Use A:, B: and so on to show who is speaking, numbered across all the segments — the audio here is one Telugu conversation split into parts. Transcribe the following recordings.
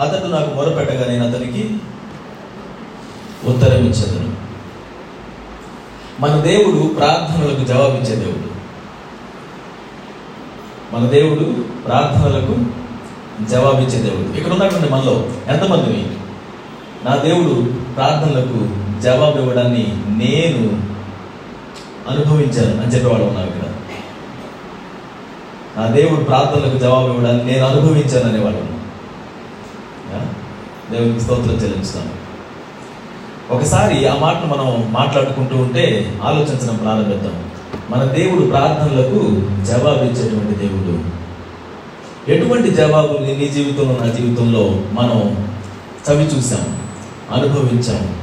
A: అతడు నాకు మొరపెట్టగా నేను అతనికి ఉత్తరం ఇచ్చేదను మన దేవుడు ప్రార్థనలకు జవాబిచ్చే దేవుడు. మన దేవుడు ప్రార్థనలకు జవాబిచ్చే దేవుడు. ఇక్కడ ఉన్నటువంటి మనలో ఎంతమందిని నా దేవుడు ప్రార్థనలకు జవాబు ఇవ్వడాన్ని నేను అనుభవించాను అని చెప్పేవాడు ఉన్నారు ఇక్కడ. నా దేవుడు ప్రార్థనలకు జవాబు ఇవ్వడాన్ని నేను అనుభవించాను అనేవాడు దేవునికి స్తోత్రం చెల్లించుతాను. ఒకసారి ఆ మాటను మనం మాట్లాడుకుంటూ ఉంటే ఆలోచించడం ప్రారంభిద్దాం. మన దేవుడు ప్రార్థనలకు జవాబు ఇచ్చేటువంటి దేవుడు. ఎటువంటి జవాబు నీ జీవితంలో నా జీవితంలో మనం చవి చూసాం అనుభవించాం?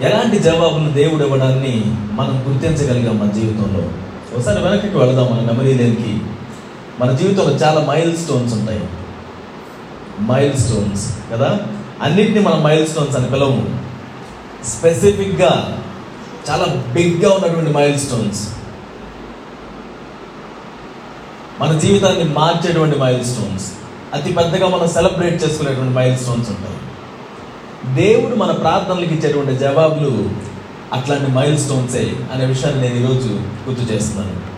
A: ఎలాంటి జవాబులు దేవుడు ఇవ్వడాన్ని మనం గుర్తించగలిగాం మన జీవితంలో? ఒకసారి వెనక్కి వెళదాం మన మెమరీ లేనికి. మన జీవితంలో చాలా మైల్ స్టోన్స్ ఉంటాయి. మైల్ స్టోన్స్ కదా? అన్నింటినీ మనం మైల్ స్టోన్స్ అని పిలవము. స్పెసిఫిక్గా చాలా బిగ్గా ఉన్నటువంటి మైల్ స్టోన్స్ మన జీవితాన్ని మార్చేటువంటి మైల్ స్టోన్స్ అతి పెద్దగా మనం సెలబ్రేట్ చేసుకునేటువంటి మైల్ స్టోన్స్ ఉంటాయి. దేవుడు మన ప్రార్థనలకు ఇచ్చేటువంటి జవాబులు అట్లాంటి మైల్ స్టోన్సే అనే విషయాన్ని నేను ఈరోజు గుర్తు చేస్తున్నాను.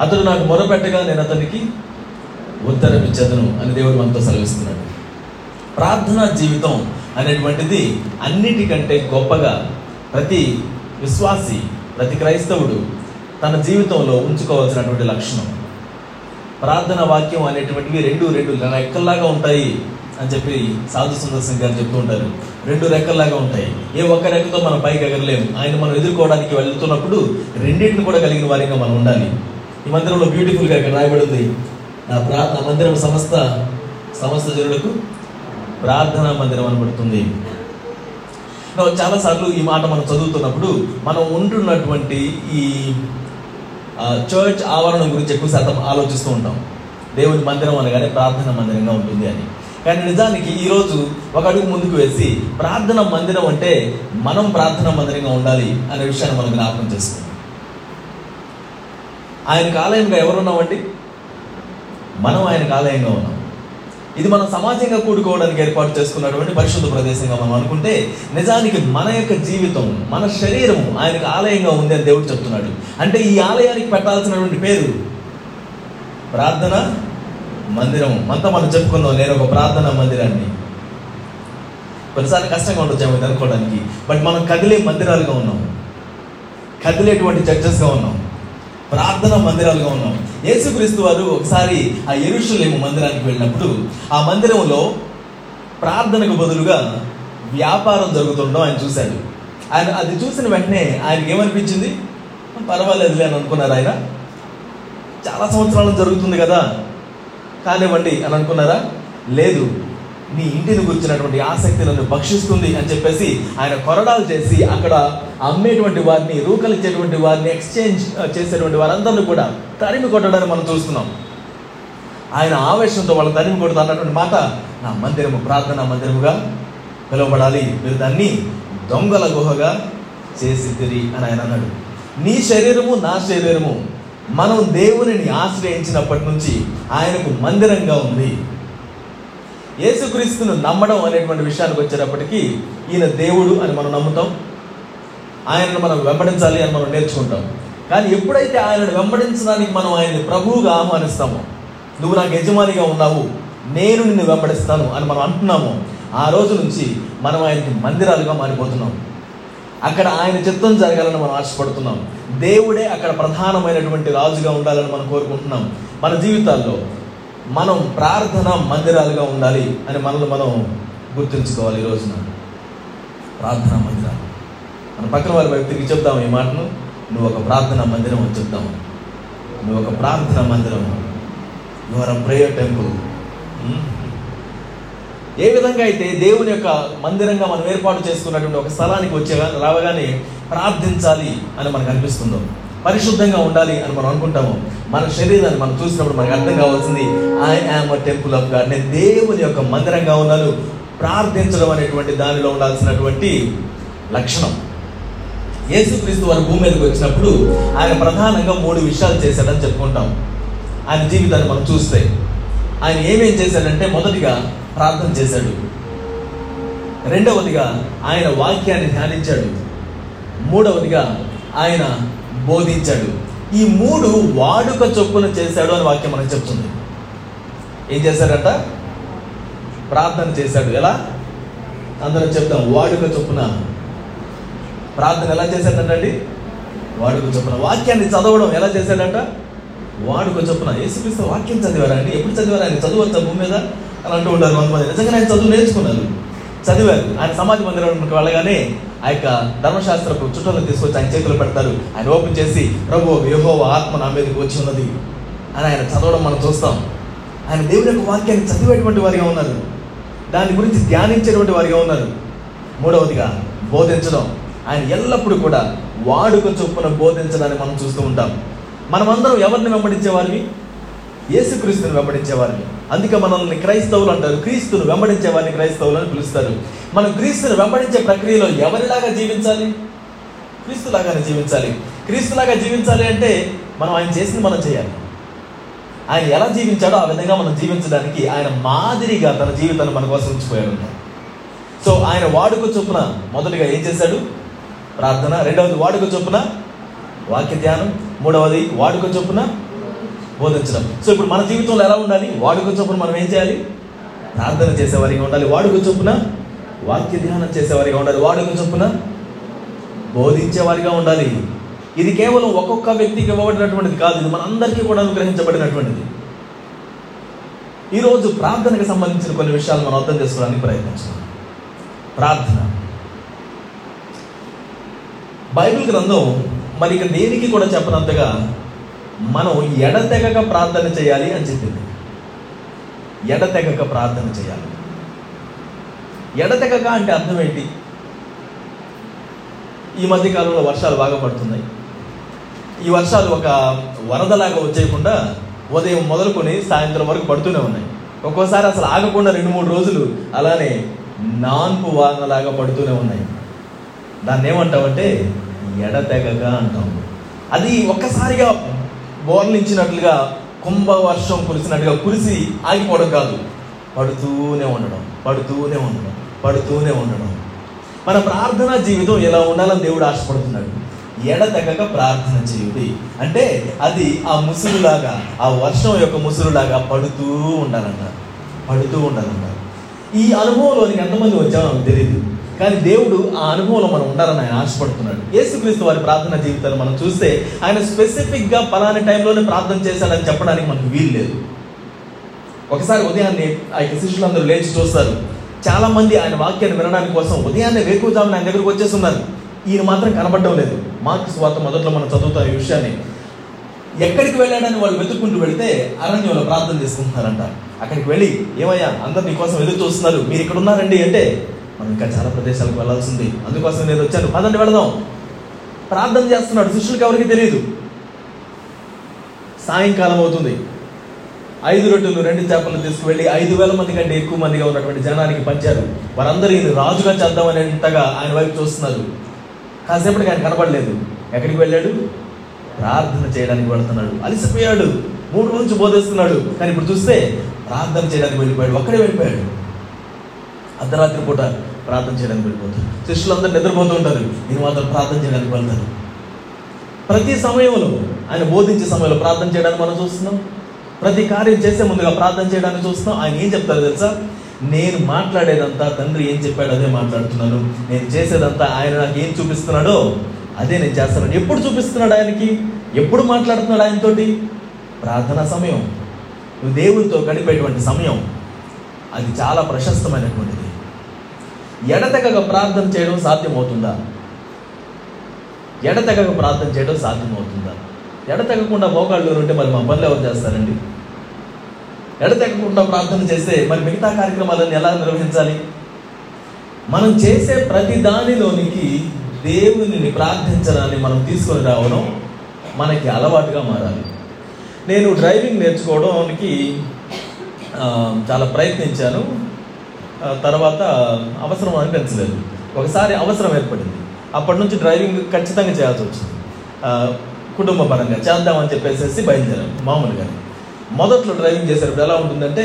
A: అతడు నాకు మొరపెట్టగా నేను అతనికి ఉత్తరం ఇచ్చేదను అని దేవుడు మనతో సెలవిస్తున్నాడు. ప్రార్థనా జీవితం అనేటువంటిది అన్నిటికంటే గొప్పగా ప్రతి విశ్వాసి ప్రతి క్రైస్తవుడు తన జీవితంలో ఉంచుకోవాల్సినటువంటి లక్షణం. ప్రార్థన వాక్యం అనేటువంటివి రెండు రెండు రెక్కల్లాగా ఉంటాయి అని చెప్పి సాధు సుందర్ సింగ్ గారు చెప్తూ ఉంటారు. రెండు రెక్కల్లాగా ఉంటాయి. ఏ ఒక్క రెక్కతో మనం పైకి ఎగరలేము. ఆయన మనం ఎదుర్కోవడానికి వెళ్తున్నప్పుడు రెండింటిని కూడా కలిగిన వారిగా మనం ఉండాలి. ఈ మందిరంలో బ్యూటిఫుల్గా ఇక్కడ రాయబడింది. నా ప్రార్థన మందిరం సమస్త సమస్త జనులకు ప్రార్థనా మందిరం అనబడుతుంది చాలా సార్లు ఈ మాట మనం చదువుతున్నప్పుడు మనం ఉంటున్నటువంటి ఈ చర్చ్ ఆవరణం గురించి ఎక్కువ శాతం ఆలోచిస్తూ ఉంటాం. దేవుని మందిరం అనగానే ప్రార్థన మందిరంగా ఉంటుంది అని. కానీ నిజానికి ఈరోజు ఒక అడుగు ముందుకు వేసి ప్రార్థన మందిరం అంటే మనం ప్రార్థన మందిరంగా ఉండాలి అనే విషయాన్ని మనం జ్ఞాపకం చేసుకుంటాం ఆయనకు ఆలయంగా ఎవరున్నామండి? మనం ఆయనకు ఆలయంగా ఉన్నాం. ఇది మనం సమాజంగా కూడుకోవడానికి ఏర్పాటు చేసుకున్నటువంటి పరిశుద్ధ ప్రదేశంగా మనం అనుకుంటే నిజానికి మన యొక్క జీవితం మన శరీరం ఆయనకు ఆలయంగా ఉంది అని దేవుడు చెప్తున్నాడు. అంటే ఈ ఆలయానికి పెట్టాల్సినటువంటి పేరు ప్రార్థన మందిరం అంతా మనం చెప్పుకుందాం నేను ఒక ప్రార్థన మందిరాన్ని. కొన్నిసార్లు కష్టంగా ఉండొచ్చాము ఇది అనుకోవడానికి. బట్ మనం కదిలే మందిరాలుగా ఉన్నాం. కదిలేటువంటి చర్చెస్గా ఉన్నాం. ప్రార్థన మందిరాలుగా ఉన్నాం. యేసుక్రీస్తు వారు ఒకసారి ఆ ఎరుషులేము మందిరానికి వెళ్ళినప్పుడు ఆ మందిరంలో ప్రార్థనకు బదులుగా వ్యాపారం జరుగుతుండడం ఆయన చూశాడు. ఆయన అది చూసిన వెంటనే ఆయనకి ఏమనిపించింది? పర్వాలేదులే అని అనుకున్నారు ఆయన. చాలా సంవత్సరాలు జరుగుతుంది కదా. కానివ్వండి అని అనుకున్నారా? లేదు. నీ ఇంటిని గురించినటువంటి ఆసక్తులను భక్షిస్తుంది అని చెప్పేసి ఆయన కొరడాలు చేసి అక్కడ అమ్మేటువంటి వారిని రూకలిచ్చేటువంటి వారిని ఎక్స్చేంజ్ uh, చేసేటువంటి వారందరిని కూడా తరిమి కొట్టడాన్ని మనం చూస్తున్నాం. ఆయన ఆవేశంతో వాళ్ళ తరిమి కొడుతా అన్నటువంటి మాట నా మందిరము ప్రార్థన మందిరముగా పిలువబడాలి. మీరు దాన్ని దొంగల గుహగా చేసి తిరిగి అని ఆయన అన్నాడు. నీ శరీరము నా శరీరము. మనం దేవునిని ఆశ్రయించినప్పటి నుంచి ఆయనకు మందిరంగా ఉంది. యేసుక్రీస్తును నమ్మడం అనేటువంటి విషయానికి వచ్చేటప్పటికి ఈయన దేవుడు అని మనం నమ్ముతాం. ఆయనను మనం వెంబడించాలి అని మనం నేర్చుకుంటాం. కానీ ఎప్పుడైతే ఆయనను వెంబడించడానికి మనం ఆయన్ని ప్రభువుగా ఆహ్వానిస్తామో నువ్వు నాకు యజమానిగా ఉన్నావు నేను నిన్ను వెంబడిస్తాను అని మనం అంటున్నాము ఆ రోజు నుంచి మనం ఆయనకి మందిరాలుగా మారిపోతున్నాం. అక్కడ ఆయన చిత్తం జరగాలని మనం ఆశపడుతున్నాం. దేవుడే అక్కడ ప్రధానమైనటువంటి రాజుగా ఉండాలని మనం కోరుకుంటున్నాం. మన జీవితాల్లో మనం ప్రార్థన మందిరాలుగా ఉండాలి అని మనల్ని మనం గుర్తుంచుకోవాలి ఈ రోజున. ప్రార్థన మందిరాలు. మన పక్కన వారి వ్యక్తికి చెప్తాము ఈ మాటను. నువ్వు ఒక ప్రార్థన మందిరం అని చెప్తాము నువ్వు ఒక ప్రార్థన మందిరం. యువర్ ప్రేయర్ టెంపుల్ ఏ విధంగా అయితే దేవుని యొక్క మందిరంగా మనం ఏర్పాటు చేసుకున్నటువంటి ఒక స్థలానికి వచ్చే రావగానే ప్రార్థించాలి అని మనకు అనిపిస్తుందో. పరిశుద్ధంగా ఉండాలి అని మనం అనుకుంటాము. మన శరీరాన్ని మనం చూసినప్పుడు మనకు అర్థం కావాల్సింది I am a temple of God నేను దేవుని యొక్క మందిరంగా ఉన్నాను ప్రార్థించడం అనేటువంటి దానిలో ఉండాల్సినటువంటి లక్షణం. యేసుక్రీస్తు వారి భూమి మీదకి వచ్చినప్పుడు ఆయన ప్రధానంగా మూడు విషయాలు చేశాడని చెప్పుకుంటాం. ఆయన జీవితాన్ని మనం చూస్తే ఆయన ఏమేం చేశాడంటే మొదటిగా ప్రార్థన చేశాడు. రెండవదిగా ఆయన వాక్యాన్ని ధ్యానించాడు. మూడవదిగా ఆయన బోధించాడు. ఈ మూడు వాడుక చొప్పున చేశాడు అని వాక్యం మనకు చెప్తుంది. ఏం చేశాడట ప్రార్థన చేశాడు. ఎలా? అందరం చెప్తాం వాడుక చొప్పున. ప్రార్థన ఎలా చేశాడంటండి? వాడుక చొప్పున. వాక్యాన్ని చదవడం ఎలా చేశాడంట? వాడుక చొప్పున. యేసుక్రీస్తు వాక్యం చదివారా అండి? ఎప్పుడు చదివారా ఆయన చదువు భూమి మీద? అని అంటూ ఉంటారు కొంతమంది. నిజంగా ఆయన చదువు నేర్చుకున్నారు. చదివారు. ఆయన సమాధి మందిరంకి వెళ్ళగానే ఆ యొక్క ధర్మశాస్త్రపు చుట్టాలను తీసుకొచ్చి ఆయన చేతులు పెడతారు. ఆయన ఓపెన్ చేసి ప్రభు యహో ఆత్మ నా మీదకి వచ్చి ఉన్నది. అని ఆయన చదవడం మనం చూస్తాం. ఆయన దేవుని యొక్క వాక్యాన్ని చదివేటువంటి వారిగా ఉన్నారు. దాని గురించి ధ్యానించేటువంటి వారిగా ఉన్నారు. మూడవదిగా బోధించడం. ఆయన ఎల్లప్పుడూ కూడా వాడుక చొప్పున బోధించడాన్ని మనం చూస్తూ ఉంటాం. మనమందరం ఎవరిని వెంబడించేవారివి? యేసుక్రీస్తుని వెంబడించేవారిని. అందుకే మనల్ని క్రైస్తవులు అంటారు. క్రీస్తును వెంబడించే వారిని క్రైస్తవులు అని పిలుస్తారు. మనం క్రీస్తును వెంబడించే ప్రక్రియలో ఎవరిలాగా జీవించాలి? క్రీస్తులాగానే జీవించాలి. క్రీస్తులాగా జీవించాలి అంటే మనం ఆయన చేసింది మనం చేయాలి. ఆయన ఎలా జీవించాడో ఆ విధంగా మనం జీవించడానికి ఆయన మాదిరిగా తన జీవితాన్ని మన కోసం ఉంచిపోయాడు సో ఆయన వాడుక చొప్పున మొదటిగా ఏం చేశాడు? ప్రార్థన. రెండవది వాడుక చొప్పున వాక్య ధ్యానం. మూడవది వాడుక చొప్పున బోధించడం. సో ఇప్పుడు మన జీవితంలో ఎలా ఉండాలి? వాడుక చొప్పున మనం ఏం చేయాలి? ప్రార్థన చేసేవారిగా ఉండాలి. వాడుక చొప్పున వాక్య ధ్యానం చేసేవారిగా ఉండాలి. వాడుక చొప్పున బోధించేవారిగా ఉండాలి. ఇది కేవలం ఒక్కొక్క వ్యక్తికి ఇవ్వబడినటువంటిది కాదు. ఇది మనందరికీ కూడా అనుగ్రహించబడినటువంటిది. ఈరోజు ప్రార్థనకు సంబంధించిన కొన్ని విషయాలు మనం అర్థం చేసుకోవడానికి ప్రయత్నించాం ప్రార్థన. బైబిల్ గ్రంథం మరి ఇక దేనికి కూడా చెప్పనంతగా మనం ఎడతెగక ప్రార్థన చేయాలి అని చెప్పింది. ఎడతెగక ప్రార్థన చేయాలి. ఎడతెగక అంటే అర్థం ఏంటి? ఈ మధ్యకాలంలో వర్షాలు బాగా పడుతున్నాయి. ఈ వర్షాలు ఒక వరదలాగా వచ్చేయకుండా ఉదయం మొదలుకొని సాయంత్రం వరకు పడుతూనే ఉన్నాయి. ఒక్కోసారి అసలు ఆగకుండా రెండు మూడు రోజులు అలానే నాన్పు వానలాగా పడుతూనే ఉన్నాయి. దాన్ని ఏమంటామంటే ఎడతెగక అంటాం. అది ఒక్కసారిగా బోర్లించినట్లుగా కుంభ వర్షం కురిసినట్టుగా కురిసి ఆగిపోవడం కాదు. పడుతూనే ఉండడం పడుతూనే ఉండడం పడుతూనే ఉండడం. మన ప్రార్థనా జీవితం ఎలా ఉండాలని దేవుడు ఆశపడుతున్నాడు. ఎడతెగక ప్రార్థన చేయుడి. అంటే అది ఆ ముసురులాగా ఆ వర్షం యొక్క ముసురులాగా పడుతూ ఉండాలంట. పడుతూ ఉండాలంట. ఈ అనుభవంలోనికి ఎంతమంది వచ్చామో తెలియదు కానీ దేవుడు ఆ అనుభవంలో మనం ఉండాలని ఆయన ఆశపడుతున్నాడు. యేసుక్రీస్తు వారి ప్రార్థన జీవితాన్ని మనం చూస్తే ఆయన స్పెసిఫిక్గా పలాని టైంలోనే ప్రార్థన చేశాడని చెప్పడానికి మనకు వీలు లేదు. ఒకసారి ఉదయాన్నే ఆ యొక్క శిష్యులందరూ లేచి చూస్తారు. చాలామంది ఆయన వాక్యాన్ని వినడానికి కోసం ఉదయాన్నే వేకుజామున ఆయన దగ్గరకు వచ్చేస్తున్నారు. ఈయన మాత్రం కనబడడం లేదు. మార్క్స్ స్వార్థ మొదట్లో మనం చదువుతాం ఈ విషయాన్ని. ఎక్కడికి వెళ్ళాడని వాళ్ళు వెతుక్కుంటూ వెళితే అరణ్యంలో ప్రార్థన చేసుకుంటున్నారంట. అక్కడికి వెళ్ళి ఏమయ్యా అందరు మీకోసం ఎదురు చూస్తున్నారు. మీరు ఇక్కడ ఉన్నారండి అంటే మనం ఇంకా చాలా ప్రదేశాలకు వెళ్ళాల్సింది. అందుకోసం నేను వచ్చాను. పదండి వెళదాం. ప్రార్థన చేస్తున్నాడు. శిష్యులకు ఎవరికి తెలియదు సాయంకాలం అవుతుంది. ఐదు రొట్టెలు రెండు చేపలు తీసుకువెళ్ళి ఐదు వేల మంది కంటే ఎక్కువ మందిగా ఉన్నటువంటి జనానికి పంచారు. వారందరూ ఈయన రాజుగా చేద్దామనేంతగా ఆయన వైపు చూస్తున్నారు కాసేపటికి ఆయన కనపడలేదు ఎక్కడికి వెళ్ళాడు? ప్రార్థన చేయడానికి వెళ్తున్నాడు. అలసిపోయాడు. మూడు నుంచి బోధిస్తున్నాడు. కానీ ఇప్పుడు చూస్తే ప్రార్థన చేయడానికి వెళ్ళిపోయాడు. ఒక్కడే వెళ్ళిపోయాడు. అర్ధరాత్రి పూట ప్రార్థన చేయడానికి వెళ్ళిపోతారు. శిష్యులందరూ నిద్రపోతూ ఉంటారు. నేను మాత్రం ప్రార్థన చేయడానికి వెళ్తారు. ప్రతి సమయంలో ఆయన బోధించే సమయంలో ప్రార్థన చేయడానికి మనం చూస్తున్నాం. ప్రతి కార్యం చేసే ముందుగా ప్రార్థన చేయడానికి చూస్తున్నాం. ఆయన ఏం చెప్తారు తెలుసా? నేను మాట్లాడేదంతా తండ్రి ఏం చెప్పాడు అదే మాట్లాడుతున్నాను నేను చేసేదంతా ఆయన నాకు ఏం చూపిస్తున్నాడో అదే నేను చేస్తున్నాను. ఎప్పుడు చూపిస్తున్నాడు ఆయనకి? ఎప్పుడు మాట్లాడుతున్నాడు ఆయనతోటి? ప్రార్థనా సమయం. నువ్వు దేవునితో గడిపేటువంటి సమయం. అది చాలా ప్రశస్తమైనటువంటిది. ఎడతెగక ప్రార్థన చేయడం సాధ్యమవుతుందా? ఎడతెగక ప్రార్థన చేయడం సాధ్యమవుతుందా? ఎడతెగకుండా మోకాళ్ళు ఉంటే మరి మా పనులు ఎవరు చేస్తారండి? ఎడతెగకుండా ప్రార్థన చేస్తే మరి మిగతా కార్యక్రమాలను ఎలా నిర్వహించాలి? మనం చేసే ప్రతి దానిలోనికి దేవుని ప్రార్థించడాన్ని మనం తీసుకొని రావడం మనకి అలవాటుగా మారాలి. నేను డ్రైవింగ్ నేర్చుకోవడానికి చాలా ప్రయత్నించాను. తర్వాత అవసరం అనిపించలేదు ఒకసారి అవసరం ఏర్పడింది. అప్పటి నుంచి డ్రైవింగ్ ఖచ్చితంగా చేయాల్సి వచ్చింది. కుటుంబ పరంగా చేద్దామని చెప్పేసి బయలుదేరాను మామూలుగా మొదట్లో డ్రైవింగ్ చేసేటప్పుడు ఎలా ఉంటుందంటే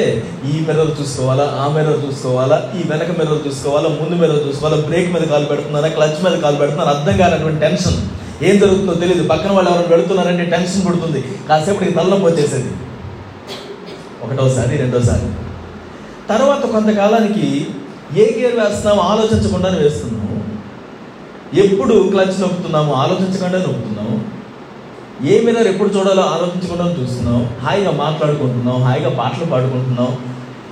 A: ఈ మిర్రర్ చూసుకోవాలా ఆ మిర్రర్ చూసుకోవాలా ఈ వెనక మిర్రర్ చూసుకోవాలా ముందు మిర్రర్ చూసుకోవాలా బ్రేక్ మీద కాలు పెడుతున్నారా క్లచ్ మీద కాలు పెడుతున్నారా అర్థం కానటువంటి టెన్షన్. ఏం జరుగుతుందో తెలియదు పక్కన వాళ్ళు ఎవరైనా పెడుతున్నారంటే టెన్షన్ పడుతుంది. కాసేపటికి తలనొప్పి వచ్చేసేది ఒకటోసారి రెండోసారి. తర్వాత కొంతకాలానికి ఏ గేర్ వేస్తున్నామో ఆలోచించకుండానే వేస్తున్నాము. ఎప్పుడు క్లచ్ నొప్పుతున్నాము ఆలోచించకుండా నొప్పుతున్నాము ఏ మిర్రర్ ఎప్పుడు చూడాలో ఆలోచించకుండా చూస్తున్నాం హాయిగా మాట్లాడుకుంటున్నాం హాయిగా పాటలు పాడుకుంటున్నాం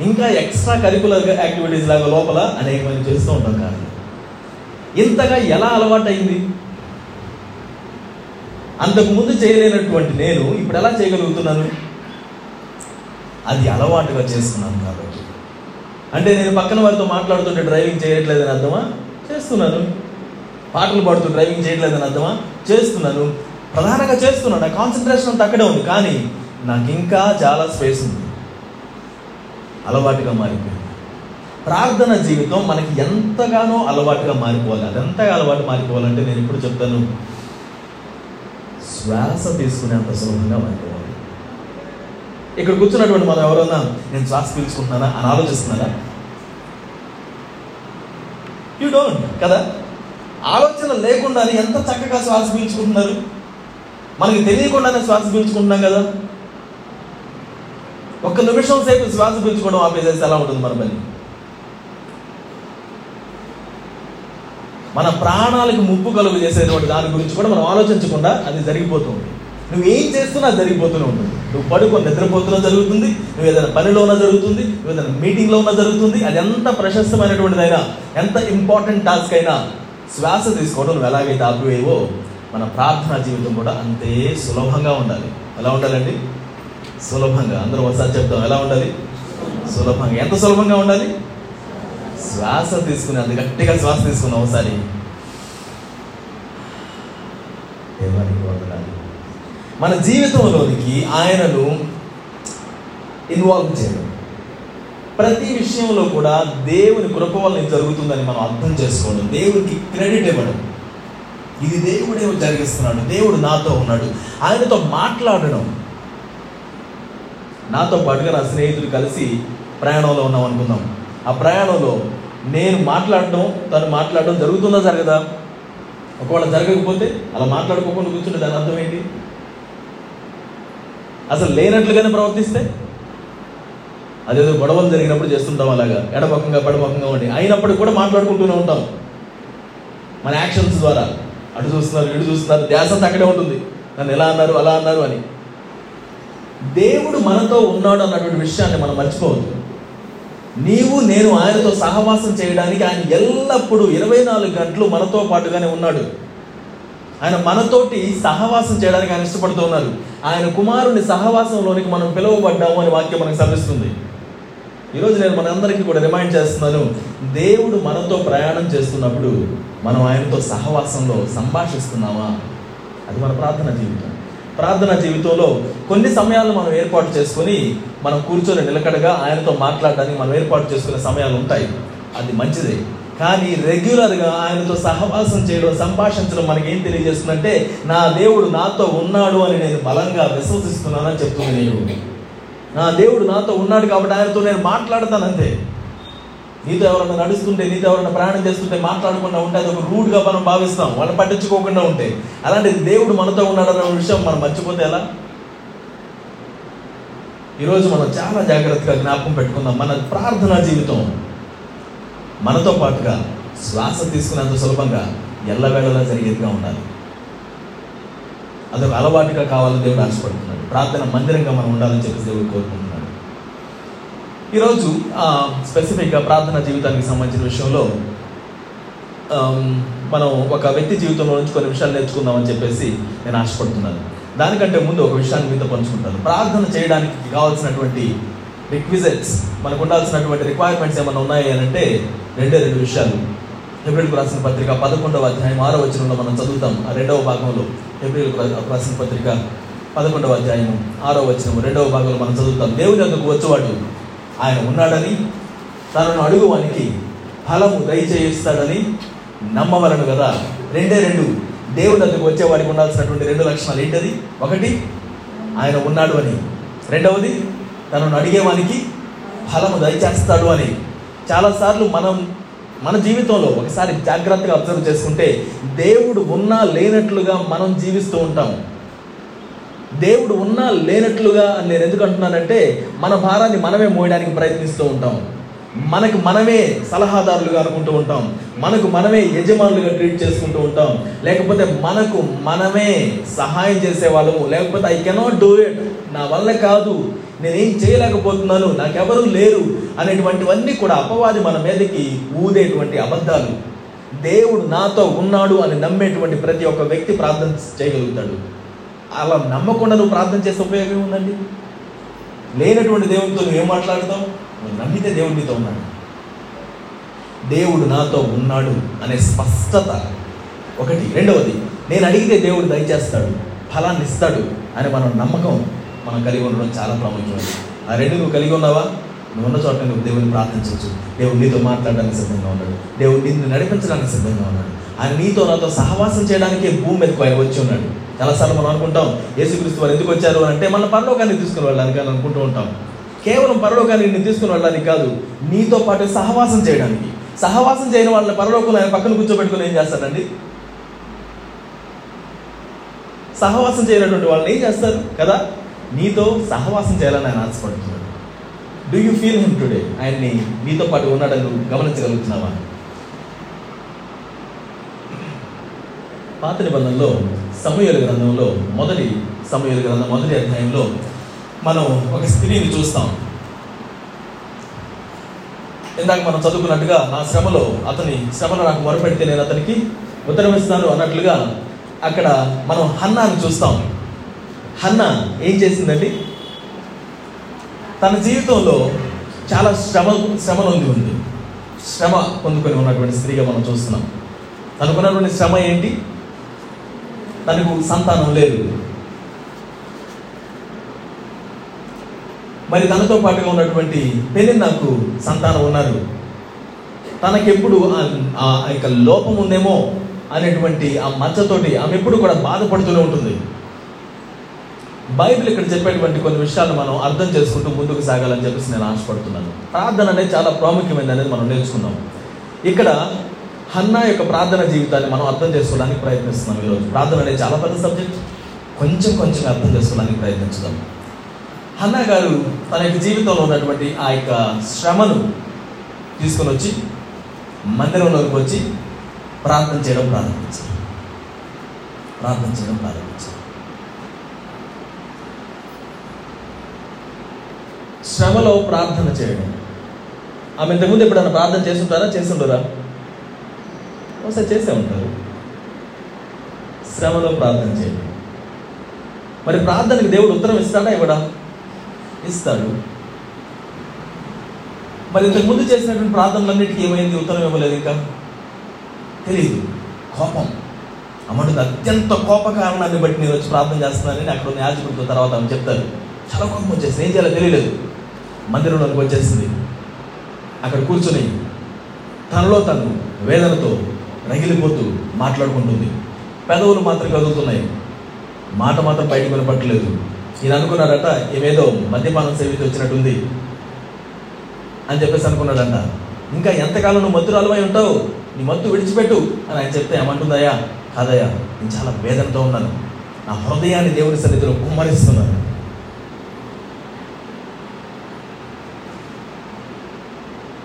A: ఇంకా ఎక్స్ట్రా కరికులర్ యాక్టివిటీస్ లాగా లోపల అనేకమైన చేస్తూ ఉంటాం కానీ. ఇంతగా ఎలా అలవాటైంది అయింది అంతకుముందు చేయలేనటువంటి నేను ఇప్పుడు ఎలా చేయగలుగుతున్నాను? అది అలవాటుగా చేస్తున్నాను కాబట్టి. అంటే నేను పక్కన వారితో మాట్లాడుతుంటే డ్రైవింగ్ చేయట్లేదని అర్థమా? చేస్తున్నాను. పాటలు పాడుతూ డ్రైవింగ్ చేయట్లేదని అర్థమా? చేస్తున్నాను. ప్రధానంగా చేస్తున్నాను. నా కాన్సన్ట్రేషన్ అంతా అక్కడే ఉంది. కానీ నాకు ఇంకా చాలా స్పేస్ ఉంది. అలవాటుగా మారిపోయింది. ప్రార్థన జీవితం మనకి ఎంతగానో అలవాటుగా మారిపోవాలి. అది ఎంతగా అలవాటు మారిపోవాలంటే నేను ఇప్పుడు చెప్తాను. శ్వాస తీసుకునేంత సులభంగా మారిపోవాలి. ఇక్కడ కూర్చున్నటువంటి మనం ఎవరన్నా నేను శ్వాస పీల్చుకుంటున్నానా అని ఆలోచిస్తున్నారా? యూ డోంట్ కదా? ఆలోచన లేకుండా ఎంత చక్కగా శ్వాస పీల్చుకుంటున్నారు? మనకి తెలియకుండానే శ్వాస పీల్చుకుంటున్నాం కదా? ఒక్క నిమిషం సేపు శ్వాస పీల్చుకోవడం ఆపేసేసి ఎలా ఉంటుంది మన పని మన ప్రాణాలకు ముప్పు కలుగు చేసేటువంటి దాని గురించి కూడా మనం ఆలోచించకుండా అది జరిగిపోతుంది నువ్వు ఏం చేస్తున్నా అది జరిగిపోతూనే ఉంటుంది. నువ్వు పడుకొని నిద్రపోతున్నా జరుగుతుంది నువ్వు ఏదైనా పనిలో ఉన్నా జరుగుతుంది నువ్వు ఏదైనా మీటింగ్లో ఉన్నా జరుగుతుంది అది ఎంత ప్రశస్తమైనటువంటిదైనా ఎంత ఇంపార్టెంట్ టాస్క్ అయినా శ్వాస తీసుకోవడం నువ్వు ఎలాగైతే ఆపివేవో మన ప్రార్థనా జీవితం కూడా అంతే సులభంగా ఉండాలి. ఎలా ఉండాలండి? సులభంగా. అందరూ ఒకసారి చెప్తాం ఎలా ఉండాలి? సులభంగా. ఎంత సులభంగా ఉండాలి? శ్వాస తీసుకుని అంత గట్టిగా శ్వాస తీసుకున్నాం ఒకసారి. దేవానికి వదలాలి మన జీవితంలోనికి ఆయనను ఇన్వాల్వ్ చేయడం. ప్రతి విషయంలో కూడా దేవుని కృప వల్ల జరుగుతుందని మనం అర్థం చేసుకోవడం దేవునికి క్రెడిట్ ఇవ్వడం. ఇది దేవుడే జరిగిస్తున్నాడు దేవుడు నాతో ఉన్నాడు. ఆయనతో మాట్లాడడం. నాతో పాటుగా నా స్నేహితుడు కలిసి ప్రయాణంలో ఉన్నాం అనుకుందాం. ఆ ప్రయాణంలో నేను మాట్లాడడం తను మాట్లాడడం జరుగుతుందా జరగదా? ఒకవేళ జరగకపోతే అలా మాట్లాడుకోకుండా కూర్చుంటే దాని అర్థం ఏంటి? అసలు లేనట్లుగానే ప్రవర్తిస్తే? అదేదో గొడవలు జరిగినప్పుడు చేస్తుంటాం అలాగా. ఎడపకంగా పడపకంగా ఉండి. అయినప్పటికీ కూడా మాట్లాడుకుంటూనే ఉంటాం. మన యాక్షన్స్ ద్వారా. అటు చూస్తున్నారు ఇటు చూస్తున్నారు. ధ్యాస అక్కడే ఉంటుంది. నన్ను ఎలా అన్నారు అలా అన్నారు అని. దేవుడు మనతో ఉన్నాడు అన్నటువంటి విషయాన్ని మనం మర్చిపోవద్దు. నీవు నేను ఆయనతో సహవాసం చేయడానికి ఆయన ఎల్లప్పుడూ ఇరవై నాలుగు గంటలు మనతో పాటుగానే ఉన్నాడు. ఆయన మనతోటి సహవాసం చేయడానికి ఆయన ఇష్టపడుతూ ఉన్నారు. ఆయన కుమారుని సహవాసంలోనికి మనం పిలువబడ్డాము అని వాక్యం మనకు సభిస్తుంది ఈరోజు నేను మనందరికీ కూడా రిమైండ్ చేస్తున్నాను దేవుడు మనతో ప్రయాణం చేస్తున్నప్పుడు మనం ఆయనతో సహవాసంలో సంభాషిస్తున్నామా? అది మన ప్రార్థన జీవితం. ప్రార్థన జీవితంలో కొన్ని సమయాలు మనం ఏర్పాటు చేసుకొని మనం కూర్చొని నిలకడగా ఆయనతో మాట్లాడడానికి మనం ఏర్పాటు చేసుకునే సమయాలు ఉంటాయి. అది మంచిదే. కానీ రెగ్యులర్గా ఆయనతో సహవాసం చేయడం సంభాషించడం మనకి ఏం తెలియజేస్తుందంటే నా దేవుడు నాతో ఉన్నాడు అని నేను బలంగా విశ్వసిస్తున్నానని చెప్తుంది నేను నా దేవుడు నాతో ఉన్నాడు కాబట్టి ఆయనతో నేను మాట్లాడతాను అంతే. నీతో ఎవరైనా నడుస్తుంటే నీతో ఎవరైనా ప్రయాణం చేస్తుంటే మాట్లాడకుండా ఉంటే అది ఒక రూడ్గా మనం భావిస్తాం. వాళ్ళని పట్టించుకోకుండా ఉంటే. అలాంటి దేవుడు మనతో ఉన్నాడన్న విషయం మనం మర్చిపోతే ఎలా? ఈరోజు మనం చాలా జాగ్రత్తగా జ్ఞాపకం పెట్టుకుందాం. మన ప్రార్థనా జీవితం. మనతో పాటుగా శ్వాస తీసుకునేంత సులభంగా ఎల్లవేళలా జరిగేదిగా ఉండాలి. అదొక అలవాటుగా కావాలని దేవుడు ఆశపడుతున్నాడు. ప్రార్థన మందిరంగా మనం ఉండాలని చెప్పి దేవుడు కోరుకుంటున్నాడు. ఈరోజు స్పెసిఫిక్గా ప్రార్థన జీవితానికి సంబంధించిన విషయంలో మనం ఒక వ్యక్తి జీవితంలో నుంచి కొన్ని విషయాలు నేర్చుకుందామని చెప్పేసి నేను ఆశపడుతున్నాను. దానికంటే ముందు ఒక విషయాన్ని మీతో పంచుకుంటాను. ప్రార్థన చేయడానికి కావాల్సినటువంటి రిక్విజిట్స్ మనకు ఉండాల్సినటువంటి రిక్వైర్మెంట్స్ ఏమైనా ఉన్నాయి అని అంటే రెండే రెండు విషయాలు. ఏప్రిల్కు రాసిన పత్రిక పదకొండవ అధ్యాయం ఆరో వచనంలో మనం చదువుతాం ఆ రెండవ భాగంలో ఏప్రిల్కు రాసిన పత్రిక పదకొండవ అధ్యాయం ఆరో వచనం రెండవ భాగంలో మనం చదువుతాం. దేవుని అందుకు వచ్చేవాడు ఆయన ఉన్నాడని తనను అడుగువానికి ఫలము దయచేయిస్తాడని నమ్మవలను కదా. రెండే రెండు. దేవుని అందుకు వచ్చేవాడికి ఉండాల్సినటువంటి రెండు లక్షణాలు ఏంటది? ఒకటి ఆయన ఉన్నాడు అని. రెండవది తనను అడిగేవానికి ఫలము దయచేస్తాడు అని. చాలాసార్లు మనం మన జీవితంలో ఒకసారి జాగ్రత్తగా అబ్జర్వ్ చేసుకుంటే దేవుడు ఉన్నా లేనట్లుగా మనం జీవిస్తూ ఉంటాం. దేవుడు ఉన్నా లేనట్లుగా అని నేను ఎందుకు అంటున్నానంటే మన భారాన్ని మనమే మోయడానికి ప్రయత్నిస్తూ ఉంటాం. మనకు మనమే సలహాదారులుగా అనుకుంటూ ఉంటాం. మనకు మనమే యజమానులుగా ట్రీట్ చేసుకుంటూ ఉంటాం. లేకపోతే మనకు మనమే సహాయం చేసేవాళ్ళము. లేకపోతే ఐ కెనాట్ డూ ఇట్ నా వల్ల కాదు. నేనేం చేయలేకపోతున్నాను నాకెవరూ లేరు అనేటువంటివన్నీ కూడా అపవాది మన మీదకి ఊదేటువంటి అబద్ధాలు. దేవుడు నాతో ఉన్నాడు అని నమ్మేటువంటి ప్రతి ఒక్క వ్యక్తి ప్రార్థన చేయగలుగుతాడు. అలా నమ్మకుండా నువ్వు ప్రార్థన చేసే ఉపయోగం ఉందండి? లేనటువంటి దేవునితో నువ్వేం మాట్లాడతావు? నువ్వు నమ్మితే దేవుడు నీతో ఉన్నాడు. దేవుడు నాతో ఉన్నాడు అనే స్పష్టత. ఒకటి. రెండవది నేను అడిగితే దేవుడు దయచేస్తాడు ఫలాన్ని ఇస్తాడు అని మనం నమ్మకం. మనం కలిగి ఉండడం చాలా ప్రాముఖ్యమైనది ఆ రెండు నువ్వు కలిగి ఉన్నావా? నువ్వు ఉన్న చోట నువ్వు దేవుని ప్రార్థించవచ్చు. దేవుడు నీతో మాట్లాడడానికి సిద్ధంగా ఉన్నాడు. దేవుడు నిన్ను నడిపించడానికి సిద్ధంగా ఉన్నాడు. ఆయన నీతో నాతో సహవాసం చేయడానికి భూమి మీదకు ఆయన వచ్చి ఉన్నాడు. చాలాసార్లు మనం అనుకుంటాం యేసుక్రీస్తు వారు ఎందుకు వచ్చారు అని అంటే మన పరలోకాన్ని తీసుకుని వెళ్ళడానికి అని అనుకుంటూ ఉంటాం. కేవలం పరలోకాన్ని నిన్ను తీసుకుని వెళ్ళడానికి కాదు నీతో పాటు సహవాసం చేయడానికి. సహవాసం చేయని వాళ్ళని పరలోకంలో ఆయన పక్కన కూర్చోబెట్టుకుని ఏం చేస్తాడండి? సహవాసం చేయనటువంటి వాళ్ళని ఏం చేస్తారు? కదా? నీతో సహవాసం చేయాలని ఆయన ఆశపడుతున్నాడు. Do you feel him today ఆయన్ని నీతో పాటు ఉన్నాడని నువ్వు గమనించగలుగుతున్నావా? పాత నిబంధనలో సమూహల గ్రంథంలో మొదటి సమూహల గ్రంథం మొదటి అధ్యాయంలో మనం ఒక స్త్రీని చూస్తాం. ఇందాక మనం చదువుకున్నట్టుగా నా శ్రమలో అతని శ్రమను నాకు మొరపెడితే నేను అతనికి ఉత్తరమిస్తాను అన్నట్లుగా అక్కడ మనం హన్నాను చూస్తాం. హన్న ఏం చేసిందండి? తన జీవితంలో చాలా శ్రమ శ్రమ నొంది ఉంది. శ్రమ పొందుకొని ఉన్నటువంటి స్త్రీగా మనం చూస్తున్నాం. తనకున్నటువంటి శ్రమ ఏంటి? తనకు సంతానం లేదు. మరి తనతో పాటుగా ఉన్నటువంటి పెళ్ళిన్నకు సంతానం ఉన్నారు. తనకెప్పుడు ఆ- ఆ యొక్క లోపం ఉందేమో అనేటువంటి ఆ మచ్చతోటి ఆమె ఎప్పుడు కూడా బాధపడుతూనే ఉంటుంది. బైబిల్ ఇక్కడ చెప్పేటువంటి కొన్ని విషయాలు మనం అర్థం చేసుకుంటూ ముందుకు సాగాలని చెప్పేసి నేను ఆశపడుతున్నాను. ప్రార్థన అనేది చాలా ప్రాముఖ్యమైనది అనేది మనం నేర్చుకున్నాం. ఇక్కడ హన్నా యొక్క ప్రార్థన జీవితాన్ని మనం అర్థం చేసుకోవడానికి ప్రయత్నిస్తున్నాం ఈరోజు. ప్రార్థన అనేది చాలా పెద్ద సబ్జెక్ట్. కొంచెం కొంచెం అర్థం చేసుకోవడానికి ప్రయత్నించుదాం. హన్నా గారు తన యొక్క జీవితంలో ఉన్నటువంటి ఆ యొక్క శ్రమను తీసుకొని వచ్చి మందిరంలోకి వచ్చి ప్రార్థన చేయడం ప్రారంభించారు. ప్రార్థన చేయడం ప్రారంభించారు. శ్రమలో ప్రార్థన చేయడం. ఆమె ఇంతకుముందు ఎప్పుడైనా ప్రార్థన చేస్తుంటారా? చేస్తుంటారా ఒకసారి చేసే ఉంటారు. శ్రమలో ప్రార్థన చేయడం. మరి ప్రార్థనకి దేవుడు ఉత్తరం ఇస్తాడా? ఇవ్వడా? ఇస్తాడు. మరి ఇంతకు ముందు చేసినటువంటి ప్రార్థనలన్నిటికీ ఏమైంది? ఉత్తరం ఇవ్వలేదు ఇంకా. తెలియదు కోపం. అమ్మడు అత్యంత కోప కారణాన్ని బట్టి నేను వచ్చి ప్రార్థన చేస్తున్నానని అక్కడ ఉన్న యాజకుడితో తర్వాత ఆమె చెప్తారు. చాలా కోపం వచ్చేసి ఏం చేయాలో తెలియలేదు. మందిరంలోకి వచ్చేసింది. అక్కడ కూర్చొని తనలో తను వేదనతో రగిలిపోతూ మాట్లాడుకుంటుంది. పెదవులు మాత్రం కదులుతున్నాయి. మాట మాత్రం బయటకు వినపట్టలేదు ఈయన అనుకున్నాడట ఏమేదో మద్యపానం సేవిత వచ్చినట్టుంది అని చెప్పేసి అనుకున్నాడంట. ఇంకా ఎంతకాలం నువ్వు మత్తురాలమై ఉంటావు? నీ మత్తు విడిచిపెట్టు అని ఆయన చెప్తే ఏమంటుందయ్యా? కాదయ్యా నేను చాలా వేదనతో ఉన్నాను. నా హృదయాన్ని దేవుని సన్నిధిలో కుమ్మరిస్తున్నాను.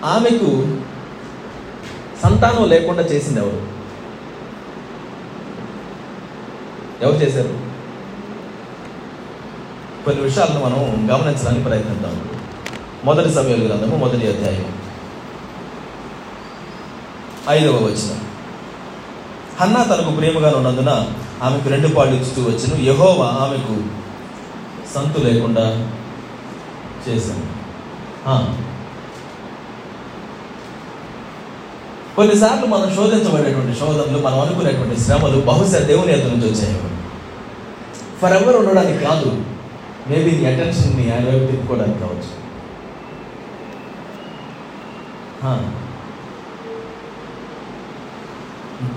A: ఆమెకు సంతానం లేకుండా చేసింది ఎవరు? ఎవరు చేశారు? కొన్ని విషయాలను మనం గమనించడానికి ప్రయత్నిద్దాం. మొదటి సమయాలు గ్రంథము మొదటి అధ్యాయం. ఐదవ వచనం. హన్నా తనకు ప్రేమగా ఉన్నందున ఆమెకు రెండు పాళ్ళు ఇస్తూ వచ్చిన. యహోవా ఆమెకు సంతు లేకుండా చేశాను ఆ. కొన్నిసార్లు మనం శోధించబడేటువంటి శోధనలు మనం అనుకునేటువంటి శ్రమలు బహుశా దేవుని ఎదురు నుంచి వచ్చాయి ఫర్ ఎవర్ ఉండడానికి కాదు మేబీ నీ అటెన్షన్ని ఆయన వైపు తిప్పుకోవడానికి కావచ్చు.